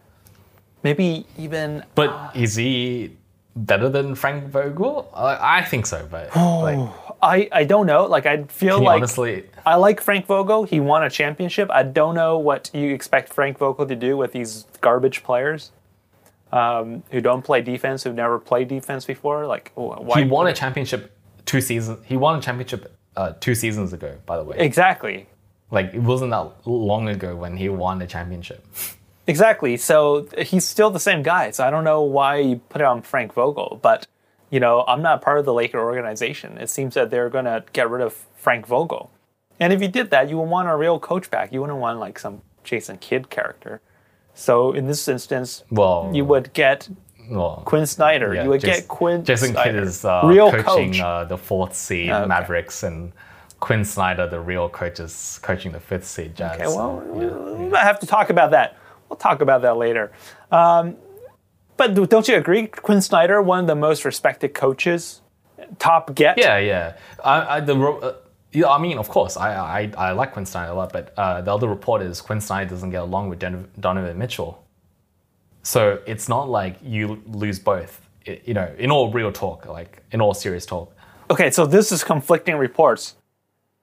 Speaker 1: Maybe even
Speaker 2: But uh, is he better than Frank Vogel? I, I think so, but like,
Speaker 1: I I don't know. Like I feel like
Speaker 2: honestly,
Speaker 1: I like Frank Vogel. He won a championship. I don't know what you expect Frank Vogel to do with these garbage players um, who don't play defense, who've never played defense before. Like why?
Speaker 2: he won a championship two seasons. He won a championship uh, two seasons ago. By the way,
Speaker 1: exactly.
Speaker 2: like it wasn't that long ago when he won the championship.
Speaker 1: Exactly. So he's still the same guy. So I don't know why you put it on Frank Vogel, but you know, I'm not part of the Laker organization. It seems that they're going to get rid of Frank Vogel. And if you did that, you would want a real coach back. You wouldn't want like some Jason Kidd character. So in this instance,
Speaker 2: Well,
Speaker 1: you would get
Speaker 2: well,
Speaker 1: Quinn Snyder.
Speaker 2: yeah,
Speaker 1: you would
Speaker 2: Jas-
Speaker 1: get Quinn
Speaker 2: Jason. Kidd is uh,
Speaker 1: real
Speaker 2: coaching
Speaker 1: coach.
Speaker 2: Uh, the fourth seed
Speaker 1: Okay.
Speaker 2: Mavericks, and Quinn Snyder, the real coach, is coaching the fifth seed Jazz.
Speaker 1: Okay, well,
Speaker 2: yeah.
Speaker 1: we might have to talk about that. We'll talk about that later. Um, but do- don't you agree, Quinn Snyder, one of the most respected coaches, top get?
Speaker 2: Yeah, yeah. I, I, the, uh, yeah, I mean, of course, I, I, I like Quinn Snyder a lot, but uh, the other report is Quinn Snyder doesn't get along with Don- Donovan Mitchell. So it's not like you lose both. I- you know, in all real talk, like in all serious talk.
Speaker 1: Okay, so this is conflicting reports.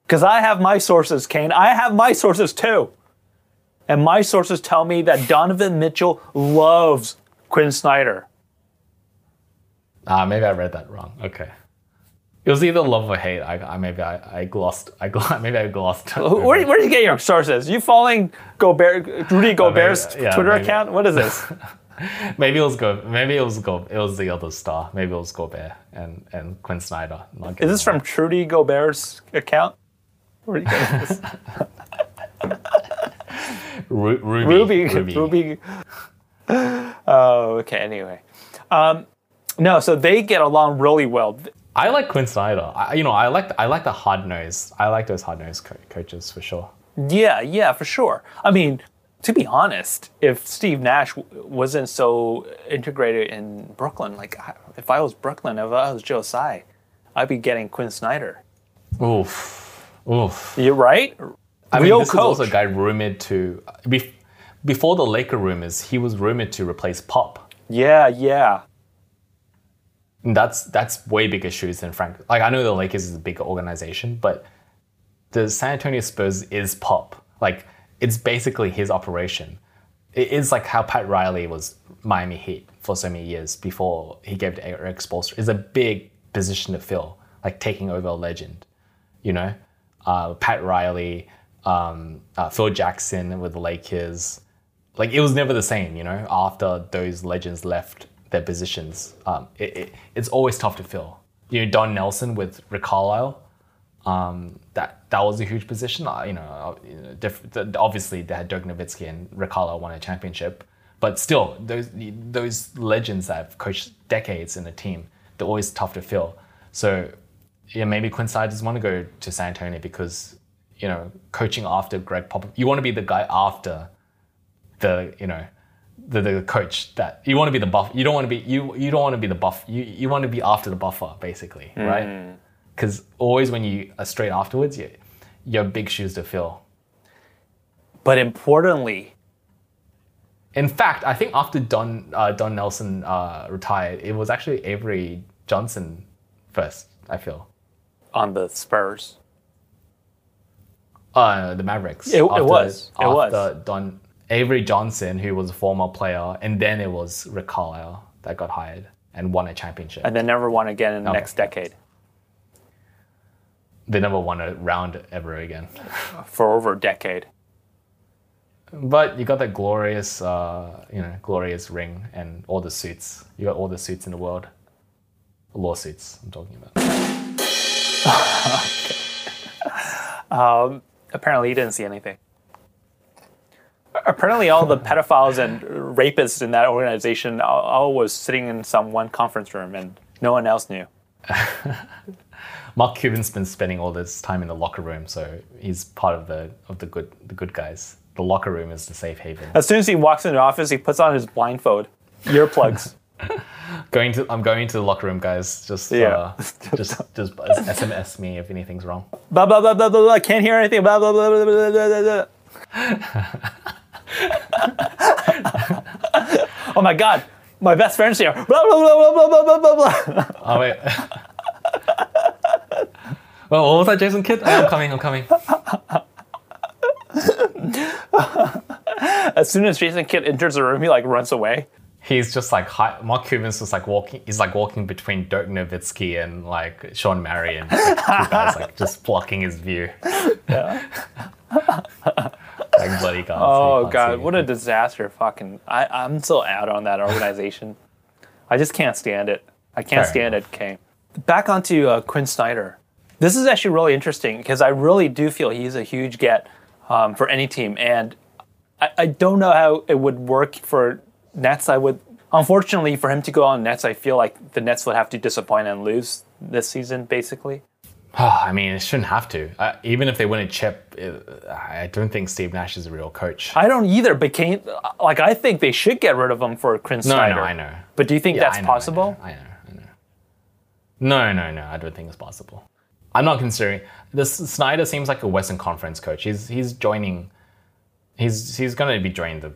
Speaker 1: Because I have my sources, Kane. I have my sources too. And my sources tell me that Donovan Mitchell loves Quinn Snyder.
Speaker 2: Ah, maybe I read that wrong. Okay. It was either love or hate. I, I maybe I, I glossed. I gl- maybe I glossed.
Speaker 1: Where, where do you get your sources? You following Gobert, Rudy Gobert's
Speaker 2: yeah,
Speaker 1: Twitter
Speaker 2: maybe.
Speaker 1: account? What is this?
Speaker 2: Maybe it was Go. Maybe it was Go. It was the other star. Maybe it was Gobert and and Quinn Snyder. Not
Speaker 1: Is this from Trudy Gobert's account? Where do you get this?
Speaker 2: Ru- Ruby.
Speaker 1: Ruby.
Speaker 2: Ruby.
Speaker 1: Ruby. Oh, okay. Anyway, um, no. So they get along really well.
Speaker 2: I like Quinn Snyder. I, you know, I like I like the hard nose. I like those hard nosed co- coaches for sure.
Speaker 1: Yeah, yeah, for sure. I mean, to be honest, if Steve Nash w- wasn't so integrated in Brooklyn, like I- if I was Brooklyn, if I was Joe Tsai, I'd be getting Quinn Snyder.
Speaker 2: Oof, oof.
Speaker 1: You're right.
Speaker 2: I mean,
Speaker 1: Real
Speaker 2: this
Speaker 1: coach.
Speaker 2: is also a guy rumored to bef- before the Laker rumors. He was rumored to replace Pop.
Speaker 1: yeah, yeah.
Speaker 2: That's that's way bigger shoes than Frank. Like I know the Lakers is a bigger organization, but the San Antonio Spurs is Pop. Like it's basically his operation. It is like how Pat Riley was Miami Heat for so many years before he gave to Eric. It's a big position to fill, like taking over a legend. You know, uh, Pat Riley, um, uh, Phil Jackson with the Lakers. Like it was never the same. You know, after those legends left their positions, um, it, it, it's always tough to fill. You know, Don Nelson with Rick Carlisle um, that that was a huge position. Uh, you know, diff- obviously they had Dirk Nowitzki and Rick Carlisle won a championship, but still, those those legends that have coached decades in a team, they're always tough to fill. So, yeah, maybe Quinn doesn't want to go to San Antonio because you know, coaching after Gregg Popovich, you want to be the guy after the you know. The, the coach that you want to be the buff you don't want to be you you don't want to be the buff you, you want to be after the buffer basically right because always when you are straight afterwards, you, you have big shoes to fill.
Speaker 1: But importantly,
Speaker 2: In fact, I think after Don uh, Don Nelson uh, retired, it was actually Avery Johnson first. I feel
Speaker 1: on the Spurs,
Speaker 2: uh, the Mavericks.
Speaker 1: It- it was. It was.
Speaker 2: Don Avery Johnson, who was a former player, and then it was Rick Carlisle that got hired and won a championship.
Speaker 1: and then never won again in the next decade
Speaker 2: they never won a round ever again.
Speaker 1: for over a decade.
Speaker 2: But you got that glorious, uh, you know, glorious ring and all the suits. You got all the suits in the world. Lawsuits, I'm talking about.
Speaker 1: Um, apparently, he didn't see anything. Apparently, all the pedophiles and rapists in that organization all, all was sitting in some one conference room, and no one else knew.
Speaker 2: Mark Cuban's been spending all this time in the locker room, so he's part of the of the good the good guys. The locker room is the safe haven.
Speaker 1: As soon as he walks into the office, he puts on his blindfold, earplugs.
Speaker 2: Going to I'm going to the locker room, guys. Just
Speaker 1: Yeah.
Speaker 2: uh, just just SMS me if anything's wrong.
Speaker 1: blah blah blah blah blah blah. Can't hear anything. Blah blah blah blah blah blah blah. blah. oh my god, my best friend's here. Blah blah blah blah blah blah blah blah.
Speaker 2: Oh wait. well, what was that, Jason Kidd? Oh, I'm coming. I'm coming.
Speaker 1: As soon as Jason Kidd enters the room, he like runs away.
Speaker 2: He's just like hi- Mark Cuban's just like walking. He's like walking between Dirk Nowitzki and like Shawn Marion, like, two guys like just blocking his view. like bloody.
Speaker 1: Oh god, what a disaster! Fucking, I I'm still out on that organization. I just can't stand it. I can't
Speaker 2: Fair
Speaker 1: stand it. Okay, back onto uh, Quinn Snyder. This is actually really interesting because I really do feel he's a huge get um, for any team, and I, I don't know how it would work for Nets. I would, unfortunately, for him to go on Nets, I feel like the Nets would have to disappoint and lose this season, basically.
Speaker 2: I mean, it shouldn't have to. Uh, even if they win a chip, it, I don't think Steve Nash is a real coach.
Speaker 1: I don't either, but can like I think they should get rid of him for Quinn
Speaker 2: no,
Speaker 1: Snyder.
Speaker 2: no, I know.
Speaker 1: But do you think
Speaker 2: Yeah,
Speaker 1: that's
Speaker 2: I know,
Speaker 1: possible?
Speaker 2: I know, I know, I know. No, no, no. I don't think it's possible. I'm not considering this. Snyder seems like a Western Conference coach. He's he's joining. He's he's going to be joining the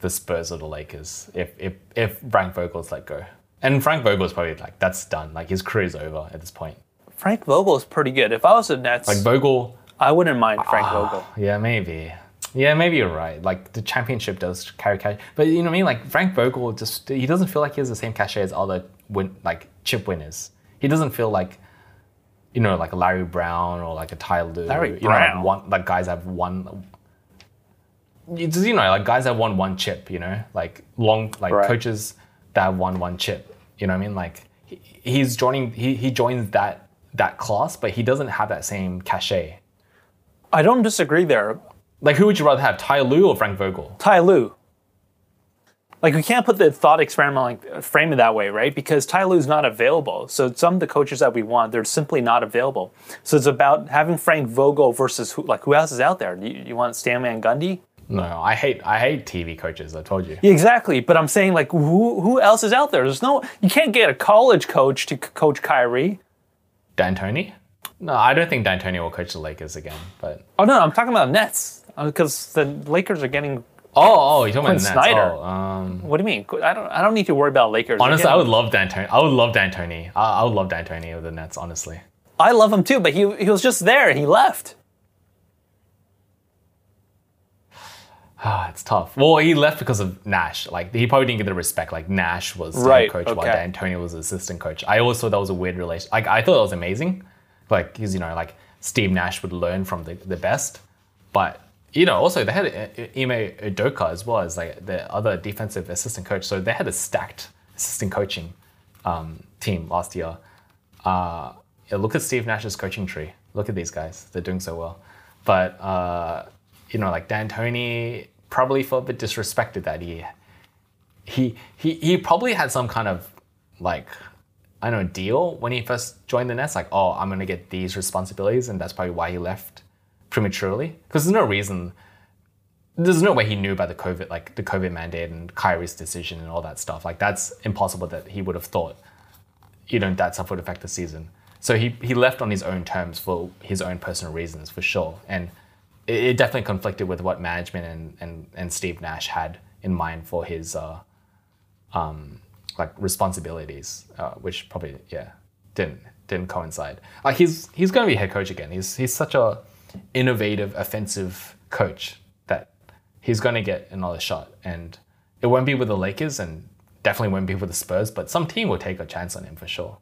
Speaker 2: the Spurs or the Lakers if if if Frank Vogel's let go. And Frank Vogel's probably like that's done. Like his career's over at this point.
Speaker 1: Frank Vogel is pretty good. If I was the Nets,
Speaker 2: Like Vogel,
Speaker 1: I wouldn't mind Frank
Speaker 2: Ah.
Speaker 1: Vogel.
Speaker 2: yeah, maybe. Yeah, maybe you're right. Like the championship does carry cash, but you know what I mean. Like Frank Vogel, just he doesn't feel like he has the same cachet as other win like chip winners. He doesn't feel like, you know, like a Larry Brown or like a Ty Lue.
Speaker 1: Larry
Speaker 2: you know, like
Speaker 1: Brown?
Speaker 2: one like guys have won. It's, you know, like guys have won one chip. You know, like long like
Speaker 1: Right.
Speaker 2: coaches that have won one chip. You know what I mean? Like he, he's joining. He he joins that that class, but he doesn't have that same cachet.
Speaker 1: I don't disagree there.
Speaker 2: Like, who would you rather have, Ty Lue or Frank Vogel?
Speaker 1: Ty Lue. Like we can't put the thought experiment like frame it that way, right? Because Ty Lue's not available. So some of the coaches that we want, they're simply not available. So it's about having Frank Vogel versus who, like who else is out there? You, you want Stan Van Gundy?
Speaker 2: No, I hate I hate TV coaches. I told you.
Speaker 1: Exactly. But I'm saying like who who else is out there? There's no you can't get a college coach to coach Kyrie.
Speaker 2: D'Antoni? No, I don't think D'Antoni will coach the Lakers again. But
Speaker 1: Oh no, I'm talking about Nets because the Lakers are getting.
Speaker 2: oh, oh, you're talking about Nets.
Speaker 1: Snyder.
Speaker 2: Oh, um,
Speaker 1: What do you mean? I don't. I don't need to worry about Lakers.
Speaker 2: Honestly, I would love D'Antoni. I would love D'Antoni. I, I would love D'Antoni over the Nets. Honestly,
Speaker 1: I love him too, but he he was just there and he left.
Speaker 2: Ah, it's tough. Well, he left because of Nash. Like he probably didn't get the respect. Like Nash was the
Speaker 1: Right,
Speaker 2: coach while
Speaker 1: okay.
Speaker 2: D'Antoni was assistant coach. I always thought that was a weird relation. Like I thought that was amazing. Like because you know like Steve Nash would learn from the, the best, but you know also they had Ime Udoka as well as like the other defensive assistant coach. So they had a stacked assistant coaching um, team last year. Uh, yeah, look at Steve Nash's coaching tree. Look at these guys; they're doing so well. But uh, you know, like D'Antoni probably felt a bit disrespected that year. He he he probably had some kind of like I don't know deal when he first joined the Nets. Like, oh, I'm gonna get these responsibilities, and that's probably why he left prematurely. Because there's no reason. There's no way he knew about the COVID, like the COVID mandate and Kyrie's decision and all that stuff. Like, that's impossible that he would have thought you know that stuff would affect the season. So he he left on his own terms for his own personal reasons for sure, and it, it definitely conflicted with what management and, and and Steve Nash had in mind for his uh, um like responsibilities, uh, which probably yeah didn't didn't coincide. Like he's he's going to be head coach again. He's he's such a innovative offensive coach that he's going to get another shot, and it won't be with the Lakers and definitely won't be with the Spurs, but some team will take a chance on him for sure.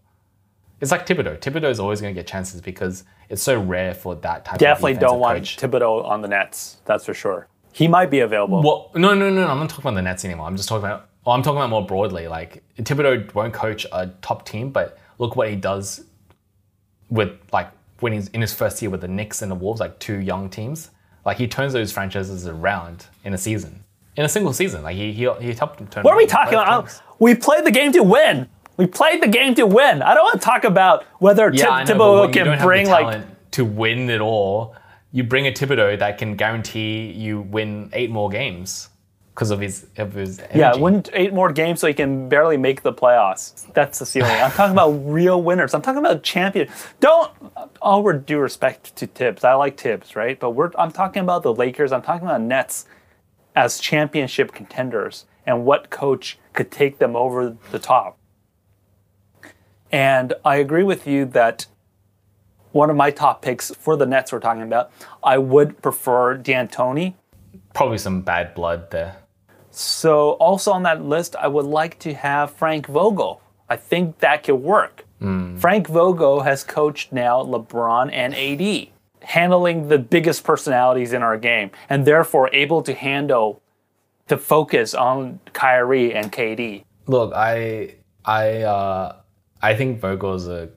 Speaker 2: It's like Thibodeau. Thibodeau is always going to get chances because it's so rare for that type.
Speaker 1: Definitely
Speaker 2: of
Speaker 1: don't want
Speaker 2: coach.
Speaker 1: Thibodeau on the Nets. That's for sure. He might be available.
Speaker 2: Well, no, no, no, no. I'm not talking about the Nets anymore. I'm just talking about. Well, I'm talking about more broadly. Like Thibodeau won't coach a top team, but look what he does with like when he's in his first year with the Knicks and the Wolves, like two young teams. Like he turns those franchises around in a season, in a single season. Like he he, he helped them turn.
Speaker 1: what are we talking about?
Speaker 2: teams.
Speaker 1: We played the game to win. We played the game to win. I don't want to talk about whether
Speaker 2: Yeah,
Speaker 1: Tib- Thibodeau can bring like
Speaker 2: to win it all. You bring a Thibodeau that can guarantee you win eight more games because of his of his energy.
Speaker 1: Yeah, win eight more games so he can barely make the playoffs. That's the ceiling. I'm talking about real winners. I'm talking about champions Don't all due respect to Tibbs. I like Tibbs, right? But we're I'm talking about the Lakers. I'm talking about Nets as championship contenders and what coach could take them over the top. And I agree with you that one of my top picks for the Nets we're talking about, I would prefer D'Antoni.
Speaker 2: probably some bad blood there.
Speaker 1: So also on that list, I would like to have Frank Vogel. I think that could work. Frank Vogel has coached now LeBron and AD, handling the biggest personalities in our game, and therefore able to handle to focus on Kyrie and KD.
Speaker 2: Look, I I uh, I think Vogel's a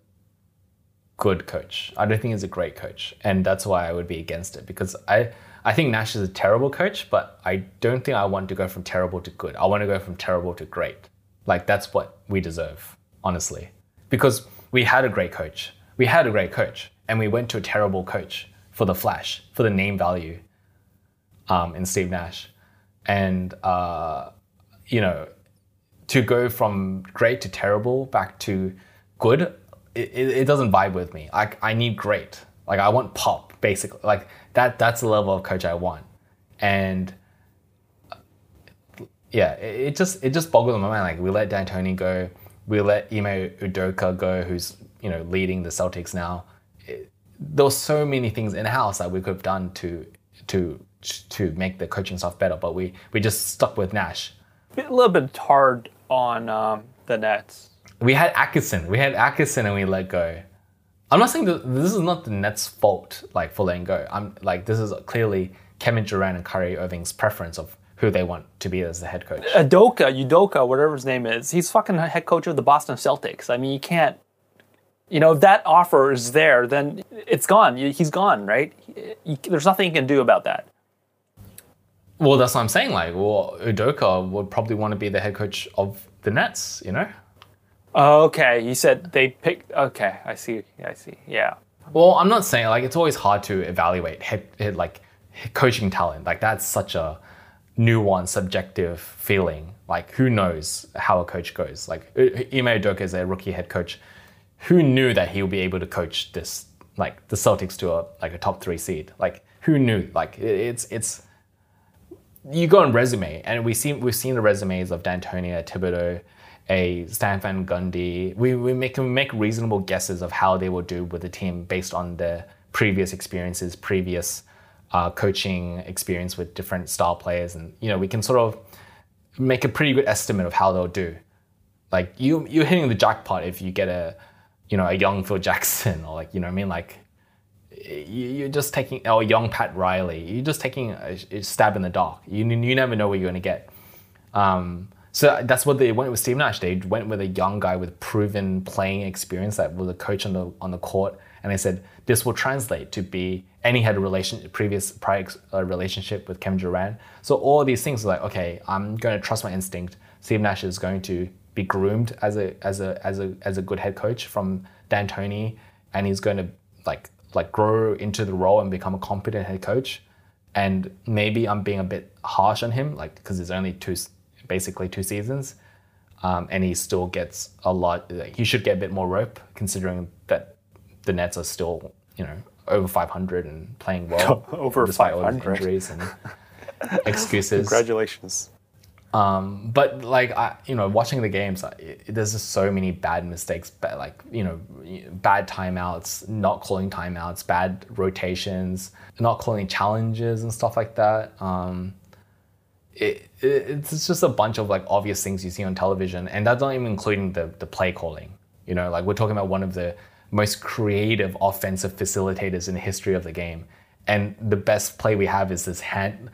Speaker 2: good coach. I don't think he's a great coach, and that's why I would be against it because I I think Nash is a terrible coach, but I don't think I want to go from terrible to good. I want to go from terrible to great. Like that's what we deserve, honestly, because we had a great coach. We had a great coach, and we went to a terrible coach for the flash, for the name value, um, in Steve Nash, and uh, you know to go from great to terrible back to good, it, it, doesn't vibe with me. Like I need great. Like I want pop, basically. Like that that's the level of coach I want. And yeah, it, it just it just boggles my mind. Like we let D'Antoni go, we let Ime Udoka go, who's you know leading the Celtics now. There were so many things in house that we could have done to to to make the coaching stuff better, but we we just stuck with Nash.
Speaker 1: A little bit hard on um, the Nets.
Speaker 2: we had Atkinson. We had Atkinson and we let go. I'm not saying that this is not the Nets' fault, like for letting go. I'm like this is clearly Kevin Durant and Kyrie Irving's preference of who they want to be as the head coach.
Speaker 1: Adoka, Udoka, whatever his name is, he's fucking head coach of the Boston Celtics. I mean, you can't, you know, if that offer is there, then it's gone. He's gone, right? There's nothing you can do about that.
Speaker 2: Well, that's what I'm saying. Like, well, Udoka would probably want to be the head coach of the Nets. You know.
Speaker 1: Okay, you said they picked. Okay, I see. I see. Yeah.
Speaker 2: Well, I'm not saying like it's always hard to evaluate head, head like coaching talent. Like that's such a nuanced, subjective feeling. Like who knows how a coach goes? Like Ime Udoka is a rookie head coach. Who knew that he would be able to coach this like the Celtics to a like a top three seed? Like who knew? Like it- it's it's you go on resume, and we see we've seen the resumes of D'Antonio, Thibodeau, a Stan Van Gundy. We we make can make reasonable guesses of how they will do with the team based on their previous experiences, previous uh, coaching experience with different style players, and you know we can sort of make a pretty good estimate of how they'll do. Like you you're hitting the jackpot if you get a you know a young Phil Jackson or like you know what I mean like you're just taking or young Pat Riley. You're just taking a, a stab in the dark. You you never know what you're going to get. Um, so that's what they went with Steve Nash. They went with a young guy with proven playing experience that was a coach on the on the court, and they said this will translate to be. And he had a relation previous prior uh, relationship with Kevin Durant. So all these things are like, okay, I'm going to trust my instinct. Steve Nash is going to be groomed as a as a as a as a good head coach from D'Antoni, and he's going to like like grow into the role and become a competent head coach. And maybe I'm being a bit harsh on him, like because there's only two, basically two seasons, um, and he still gets a lot. Like, he should get a bit more rope, considering that the Nets are still, you know, over 500 and playing well,
Speaker 1: Over
Speaker 2: despite all the injuries and excuses.
Speaker 1: Congratulations.
Speaker 2: Um, but like I, you know, watching the games, it, there's just so many bad mistakes, but like you know, bad timeouts, not calling timeouts, bad rotations, not calling challenges and stuff like that. Um, it, it, it's just a bunch of like obvious things you see on television, and that's not even including the the play calling. You know, like we're talking about one of the most creative offensive facilitators in the history of the game, and the best play we have is this hand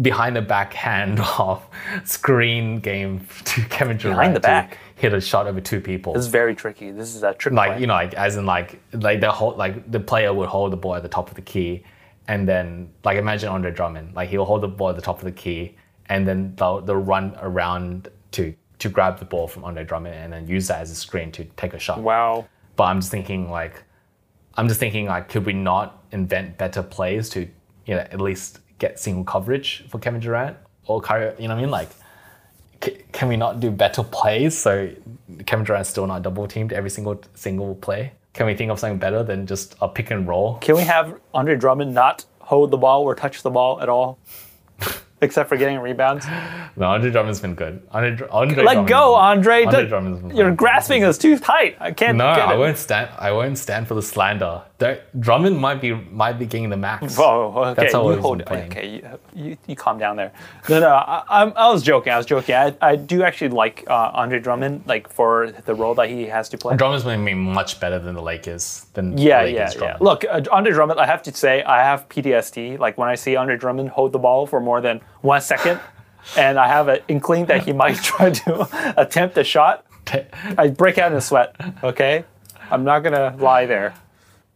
Speaker 2: behind the back hand off screen game to Kevin Durant
Speaker 1: Behind the
Speaker 2: to
Speaker 1: back?
Speaker 2: hit a shot over two people.
Speaker 1: This is very tricky. This is a trick
Speaker 2: like
Speaker 1: play.
Speaker 2: you know, like as in like like the whole like the player would hold the ball at the top of the key, and then like imagine Andre Drummond, like he'll hold the ball at the top of the key, and then they'll, they'll run around to to grab the ball from Andre Drummond and then use that as a screen to take a shot.
Speaker 1: wow.
Speaker 2: But I'm just thinking like, I'm just thinking like, could we not invent better plays to you know at least get single coverage for Kevin Durant or Kyrie? You know what I mean? Like, c- can we not do better plays so Kevin Durant's still not double teamed every single single play? Can we think of something better than just a pick and roll?
Speaker 1: Can we have Andre Drummond not hold the ball or touch the ball at all? Except for getting rebounds.
Speaker 2: No, Andre Drummond's been good. Andre, Andre
Speaker 1: Let go, Andre.
Speaker 2: Andre Drummond's been
Speaker 1: You're grasping us too tight. I can't
Speaker 2: No, I won't stand. I won't stand for the slander. Don't- Drummond might be might be getting the max.
Speaker 1: Oh, okay.
Speaker 2: That's how
Speaker 1: you hold. Okay, you, you, calm down there. No, no, I, I'm- I was joking. I was joking. I, I do actually like uh, Andre Drummond, like for the role that he has to play.
Speaker 2: Drummond's been much better than the Lakers. Than
Speaker 1: Yeah,
Speaker 2: the
Speaker 1: yeah,
Speaker 2: Lakers
Speaker 1: yeah. Look, uh, Andre Drummond. I have to say, I have PTSD. Like when I see Andre Drummond hold the ball for more than one second, and I have an inkling that he might try to attempt a shot, I break out in a sweat. Okay, I'm not gonna lie there.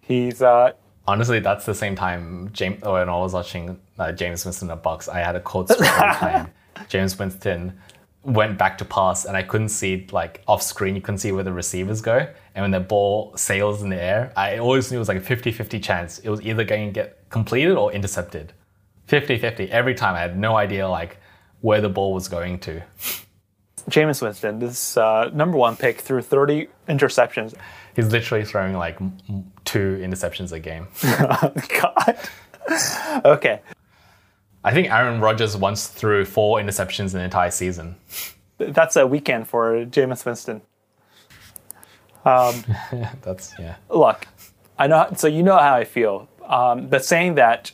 Speaker 1: He's uh,
Speaker 2: Honestly, that's the same time James. When I was watching uh, Jameis Winston at box. I had a cold sweat time. Jameis Winston went back to pass, and I couldn't see like off screen. You couldn't see where the receivers go, and when the ball sails in the air, I always knew it was like a 50-50 chance. It was either going to get completed or intercepted. 50-50 every time. I had no idea like where the ball was going to.
Speaker 1: Jameis Winston. This uh, number one pick threw 30 interceptions.
Speaker 2: He's literally throwing like two interceptions a game.
Speaker 1: God. okay.
Speaker 2: I think Aaron Rodgers once threw four interceptions in an entire season.
Speaker 1: That's a weekend for Jameis Winston.
Speaker 2: That's yeah.
Speaker 1: Look, I know. So you know how I feel. Um, but saying that,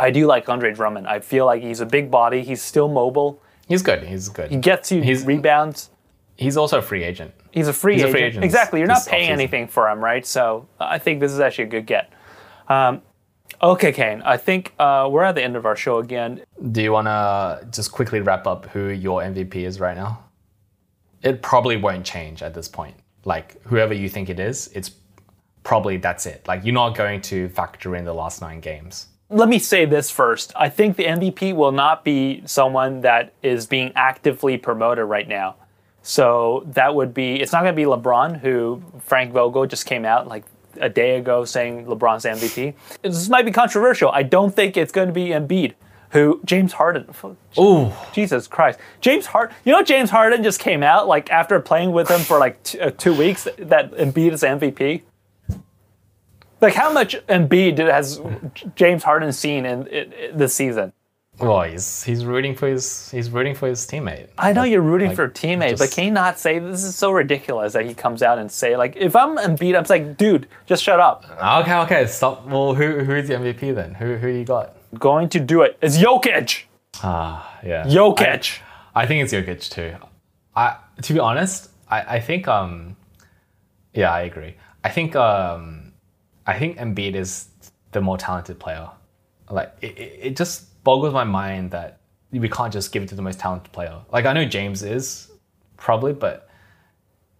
Speaker 1: I do like Andre Drummond. I feel like he's a big body. He's still mobile.
Speaker 2: He's good. He's good.
Speaker 1: He gets you
Speaker 2: He's-
Speaker 1: rebounds.
Speaker 2: He's also a free agent.
Speaker 1: He's a free
Speaker 2: He's a
Speaker 1: agent.
Speaker 2: free agent
Speaker 1: Exactly. You're not paying
Speaker 2: offseason.
Speaker 1: anything for him, right? So I think this is actually a good get. Um, okay, Kane. I think uh, we're at the end of our show again.
Speaker 2: Do you want to just quickly wrap up who your MVP is right now? It probably won't change at this point. Like whoever you think it is, it's probably that's it. Like you're not going to factor in the last nine games.
Speaker 1: Let me say this first. I think the MVP will not be someone that is being actively promoted right now. So that would be, it's not going to be LeBron, who Frank Vogel just came out like a day ago saying LeBron's MVP. This might be controversial. I don't think it's going to be Embiid, who James Harden.
Speaker 2: Oh,
Speaker 1: Jesus Christ. James Harden, you know, James Harden just came out like after playing with him for like t- uh, two weeks that Embiid is MVP. Like, how much Embiid did- has James Harden seen in, in, in this season?
Speaker 2: well, he's he's rooting for his he's rooting for his teammate.
Speaker 1: I know you're rooting
Speaker 2: like,
Speaker 1: for a teammate, but can you not say this is so ridiculous that he comes out and say like, if I'm Embiid, I'm just like, dude, just shut up.
Speaker 2: Okay, okay, stop. Well, who who is the MVP then? Who who you got?
Speaker 1: Going to do it. It's Jokic.
Speaker 2: Ah, yeah.
Speaker 1: Jokic.
Speaker 2: I think it's Jokic too. I to be honest, I, I think um yeah, I agree. I think um I think Embiid is the more talented player. Like it, it, just boggles my mind that we can't just give it to the most talented player. Like I know James is probably, but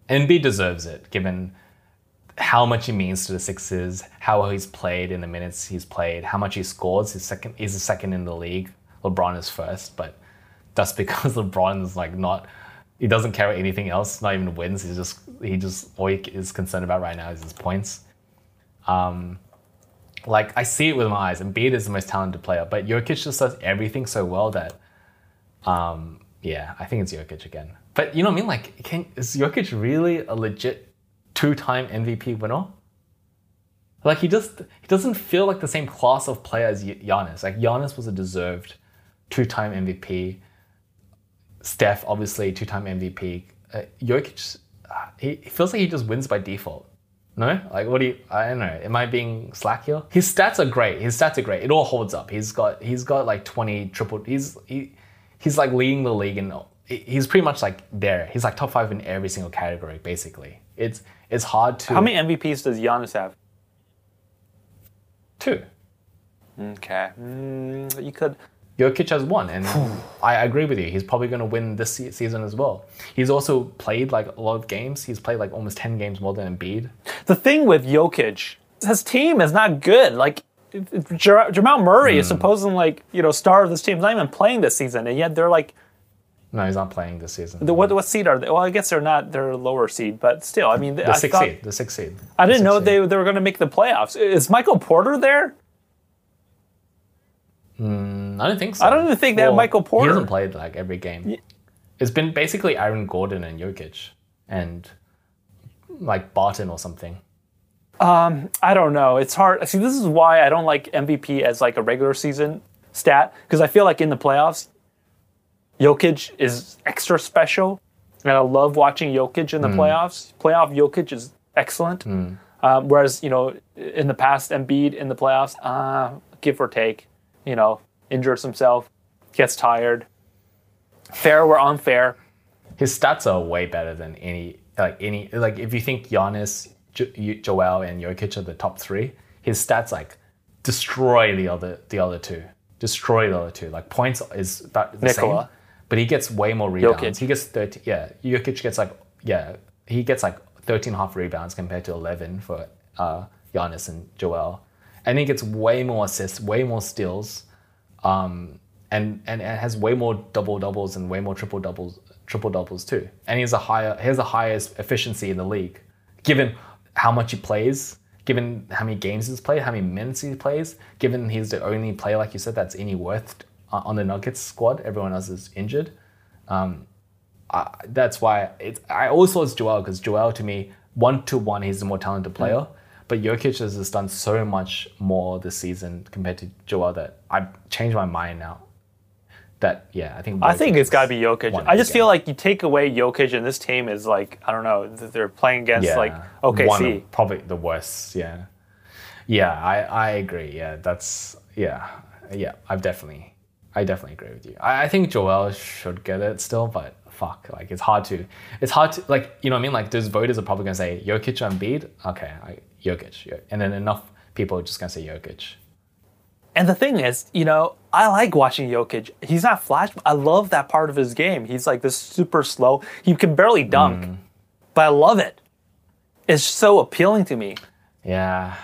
Speaker 2: Embiid deserves it given how much he means to the Sixers, how he's played in the minutes he's played, how much he scores. He's second. He's the second in the league. LeBron is first, but that's because LeBron is like not. He doesn't care about anything else. Not even wins. He's just he just all he is concerned about right now is his points. Um, like I see it with my eyes. and Embiid is the most talented player, but Jokic just does everything so well that, um, yeah, I think it's Jokic again. But you know what I mean? Like, can is Jokic really a legit two-time MVP winner? Like he just he doesn't feel like the same class of player as Gi- Giannis. Like Giannis was a deserved two-time MVP. Steph obviously two-time MVP. Uh, Jokic, uh, he, he feels like he just wins by default. No, like what do you? I don't know. Am I being slack here? His stats are great. His stats are great. It all holds up. He's got he's got like twenty triple. He's he, he's like leading the league and he's pretty much like there. He's like top five in every single category basically. It's it's hard to
Speaker 1: How many MVPs does Giannis have?
Speaker 2: two.
Speaker 1: Okay. Mm, you could
Speaker 2: Jokic has won, and I agree with you. He's probably going to win this season as well. He's also played like a lot of games. He's played like almost ten games more than Embiid.
Speaker 1: The thing with Jokic, his team is not good. Like Jar- Jamal Murray is hmm. supposedly like you know star of this team. He's not even playing this season, and yet they're like,
Speaker 2: No, he's not playing this season.
Speaker 1: the, what what seed are they? Well, I guess they're not. They're lower seed, but still, I mean,
Speaker 2: the
Speaker 1: I
Speaker 2: sixth
Speaker 1: thought,
Speaker 2: seed. The sixth seed.
Speaker 1: I didn't know
Speaker 2: sixth
Speaker 1: they they were going to make the playoffs. Is Michael Porter there? Hmm.
Speaker 2: I don't think so.
Speaker 1: I don't even think they have Michael Porter.
Speaker 2: He hasn't played like every game. It's been basically Aaron Gordon and Jokic, and like Barton or something.
Speaker 1: I don't know. It's hard. See, this is why I don't like MVP as like a regular season stat because I feel like in the playoffs, Jokic is extra special, and I love watching Jokic in the playoffs. Playoff Jokic is excellent. Um, whereas you know in the past, Embiid in the playoffs, uh, give or take, you know, injures himself, gets tired. Fair or unfair,
Speaker 2: His stats are way better than any like any like if you think Giannis, jo- Joel, and Jokic are the top three, his stats like destroy the other the other two. Destroy the other two. Like points is about the
Speaker 1: Nikola.
Speaker 2: same, but he gets way more rebounds.
Speaker 1: Jokic.
Speaker 2: He gets thirty. Yeah, Jokic gets like yeah he gets like 13 half rebounds compared to 11 for uh, Giannis and Joel, and he gets way more assists, way more steals. Um, and, and and has way more double doubles and way more triple doubles triple doubles too. And he has a higher he has the highest efficiency in the league, given how much he plays, given how many games he's played, how many minutes he plays, given he's the only player like you said that's any worth uh, on the Nuggets squad. Everyone else is injured. Um, I, that's why it's. I always thought it's Joel because Joel to me one to one he's the more talented player. But Jokic has just done so much more this season compared to Joel that I've changed my mind now. That yeah, I think
Speaker 1: I think
Speaker 2: Jokic
Speaker 1: it's got to be Jokic.
Speaker 2: one
Speaker 1: I just feel like you take away Jokic and this team is like I don't know. They're playing against
Speaker 2: yeah,
Speaker 1: like
Speaker 2: one
Speaker 1: OKC.
Speaker 2: of probably the worst. Yeah, yeah, I I agree. Yeah, that's yeah yeah. I've definitely I definitely agree with you. I, I think Joel should get it still, but fuck, like it's hard to it's hard to like you know what I mean. Like those voters are probably gonna say Jokic and Embiid. Okay, I, Jokic, and then enough people are just gonna say Jokic.
Speaker 1: And the thing is, you know, I like watching Jokic. He's not flash. but I love that part of his game. He's like this super slow. He can barely dunk,
Speaker 2: Mm.
Speaker 1: but I love it. It's so appealing to me.
Speaker 2: Yeah,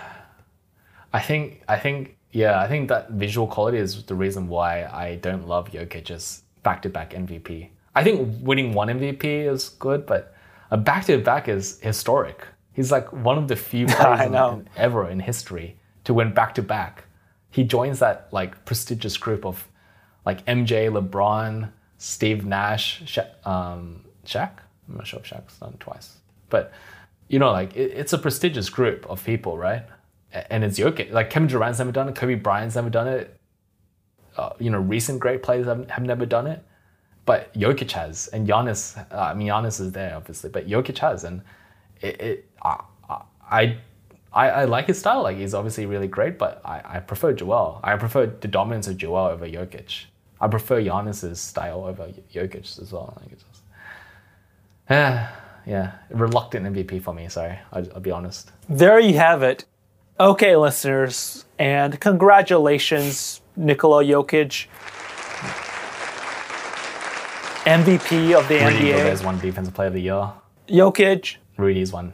Speaker 2: I think I think yeah I think that visual quality is the reason why I don't love Jokic's back-to-back MVP. I think winning one MVP is good, but a back-to-back is historic. He's like one of the few players in- ever in history to win back-to-back. He joins that like prestigious group of like MJ, LeBron, Steve Nash, Sha- um, Shaq. I'm not sure if Shaq's done it twice, but you know, like it, it's a prestigious group of people, right? And it's Jokic. Like Kevin Durant's never done it. Kobe Bryant's never done it. Uh, you know, recent great players have, have never done it, but Jokic has, and Giannis. Uh, I mean, Giannis is there obviously, but Jokic has, and it. it I, I I I like his style. Like he's obviously really great, but I, I prefer Joel. I prefer the dominance of Joel over Jokic. I prefer Giannis's style over Jokic as well. Like it's just, yeah, yeah, reluctant MVP for me. Sorry, I'll, I'll be honest.
Speaker 1: There you have it. Okay, listeners, and congratulations, Nikola Jokic, MVP of the
Speaker 2: Rudy
Speaker 1: NBA.
Speaker 2: Gobert won Defensive Player of the Year.
Speaker 1: Jokic,
Speaker 2: Rudy's one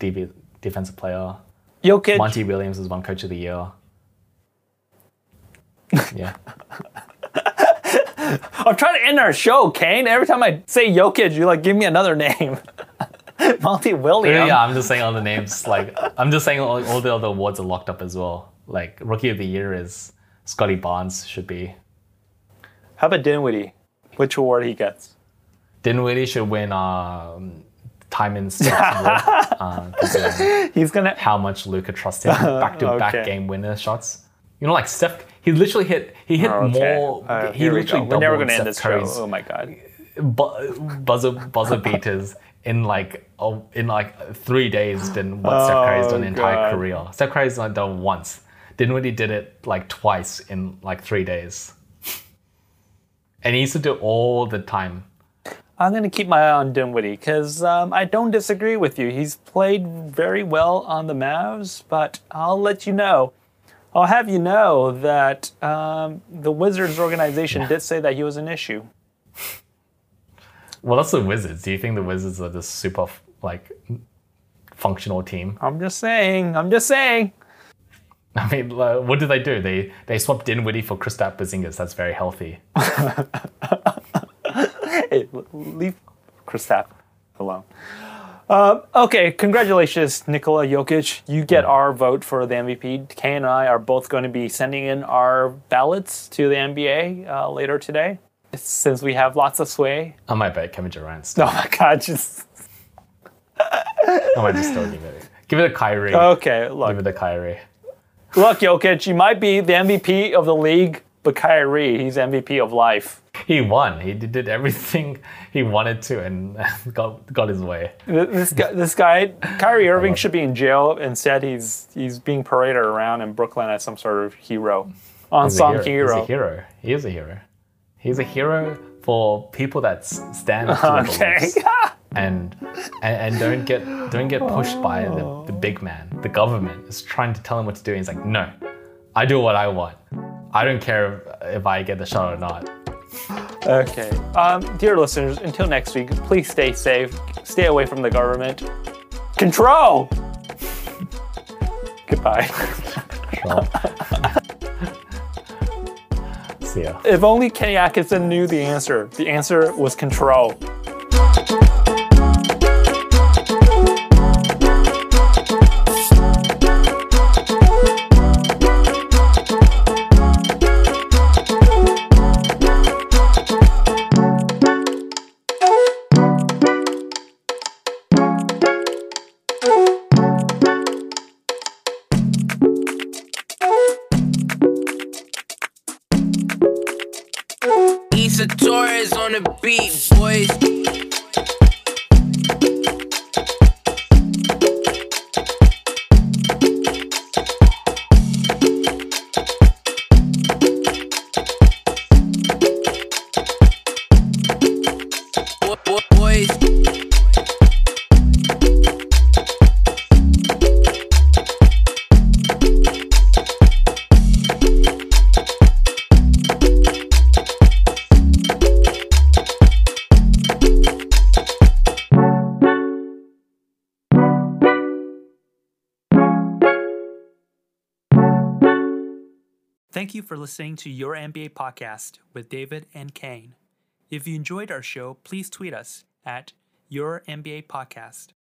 Speaker 2: DB, Defensive Player.
Speaker 1: Jokic.
Speaker 2: Monty Williams is one Coach of the Year. Yeah.
Speaker 1: I'm trying to end our show, Kane. Every time I say Jokic, you like give me another name. Monty Williams.
Speaker 2: Yeah, yeah, I'm just saying all the names. Like, I'm just saying all, all the other awards are locked up as well. Like, Rookie of the Year is Scottie Barnes should be.
Speaker 1: How about Dinwiddie? Which award he gets?
Speaker 2: Dinwiddie should win um, time stats. Uh,
Speaker 1: He's gonna.
Speaker 2: how much Luka trusts him back to back game winner shots. You know, like Steph, he literally hit. He hit
Speaker 1: Okay.
Speaker 2: more.
Speaker 1: Uh,
Speaker 2: he
Speaker 1: we
Speaker 2: literally
Speaker 1: go. We're never gonna end
Speaker 2: Steph
Speaker 1: this show.
Speaker 2: Curry's
Speaker 1: Oh my god.
Speaker 2: bu- buzzer buzzer beaters in like oh, in like three days than what Steph Curry's done
Speaker 1: Oh,
Speaker 2: entire
Speaker 1: God.
Speaker 2: career. Steph Curry's not done once. Dinwiddie really did it like twice in like three days, and he used to do it all the time.
Speaker 1: I'm gonna keep my eye on Dinwiddie because um, I don't disagree with you. He's played very well on the Mavs, but I'll let you know I'll have you know that um, the Wizards organization did say that he was an issue.
Speaker 2: Well, that's the Wizards. Do you think the Wizards are this super like functional team?
Speaker 1: I'm just saying. I'm just saying.
Speaker 2: I mean, uh, what did they do? They they swapped Dinwiddie for Kristaps Porzingis. That's very healthy.
Speaker 1: Hey, l- leave Kristaps alone. Uh, okay, congratulations, Nikola Jokic. You get our vote for the MVP. Kay and I are both going to be sending in our ballots to the NBA uh, later today, since we have lots of sway.
Speaker 2: I might bet Kevin Durant. Still.
Speaker 1: Oh my God, just
Speaker 2: I might just still give it. Give it a Kyrie.
Speaker 1: okay. look.
Speaker 2: Give it a Kyrie.
Speaker 1: look, Jokic, you might be the MVP of the league, but Kyrie, he's MVP of life.
Speaker 2: He won. He did everything he wanted to and got got his way.
Speaker 1: This guy, this guy, Kyrie Irving should be in jail. Instead, he's he's being paraded around in Brooklyn as some sort of hero, unsung
Speaker 2: hero.
Speaker 1: hero.
Speaker 2: He's a hero. He is a hero. He's a hero for people that stand up to
Speaker 1: Okay.
Speaker 2: and, and and don't get don't get pushed by the, oh. the big man. The government is trying to tell him what to do. And he's like, no, I do what I want. I don't care if, if I get the shot or not.
Speaker 1: Okay. Um, dear listeners, until next week, please stay safe. Stay away from the government. Control! Goodbye.
Speaker 2: See ya.
Speaker 1: if only Kenny Atkinson knew the answer. The answer was control.
Speaker 3: The beat, boys.
Speaker 1: For listening to Your NBA Podcast with David and Kane. If you enjoyed our show, please tweet us at Your NBA Podcast.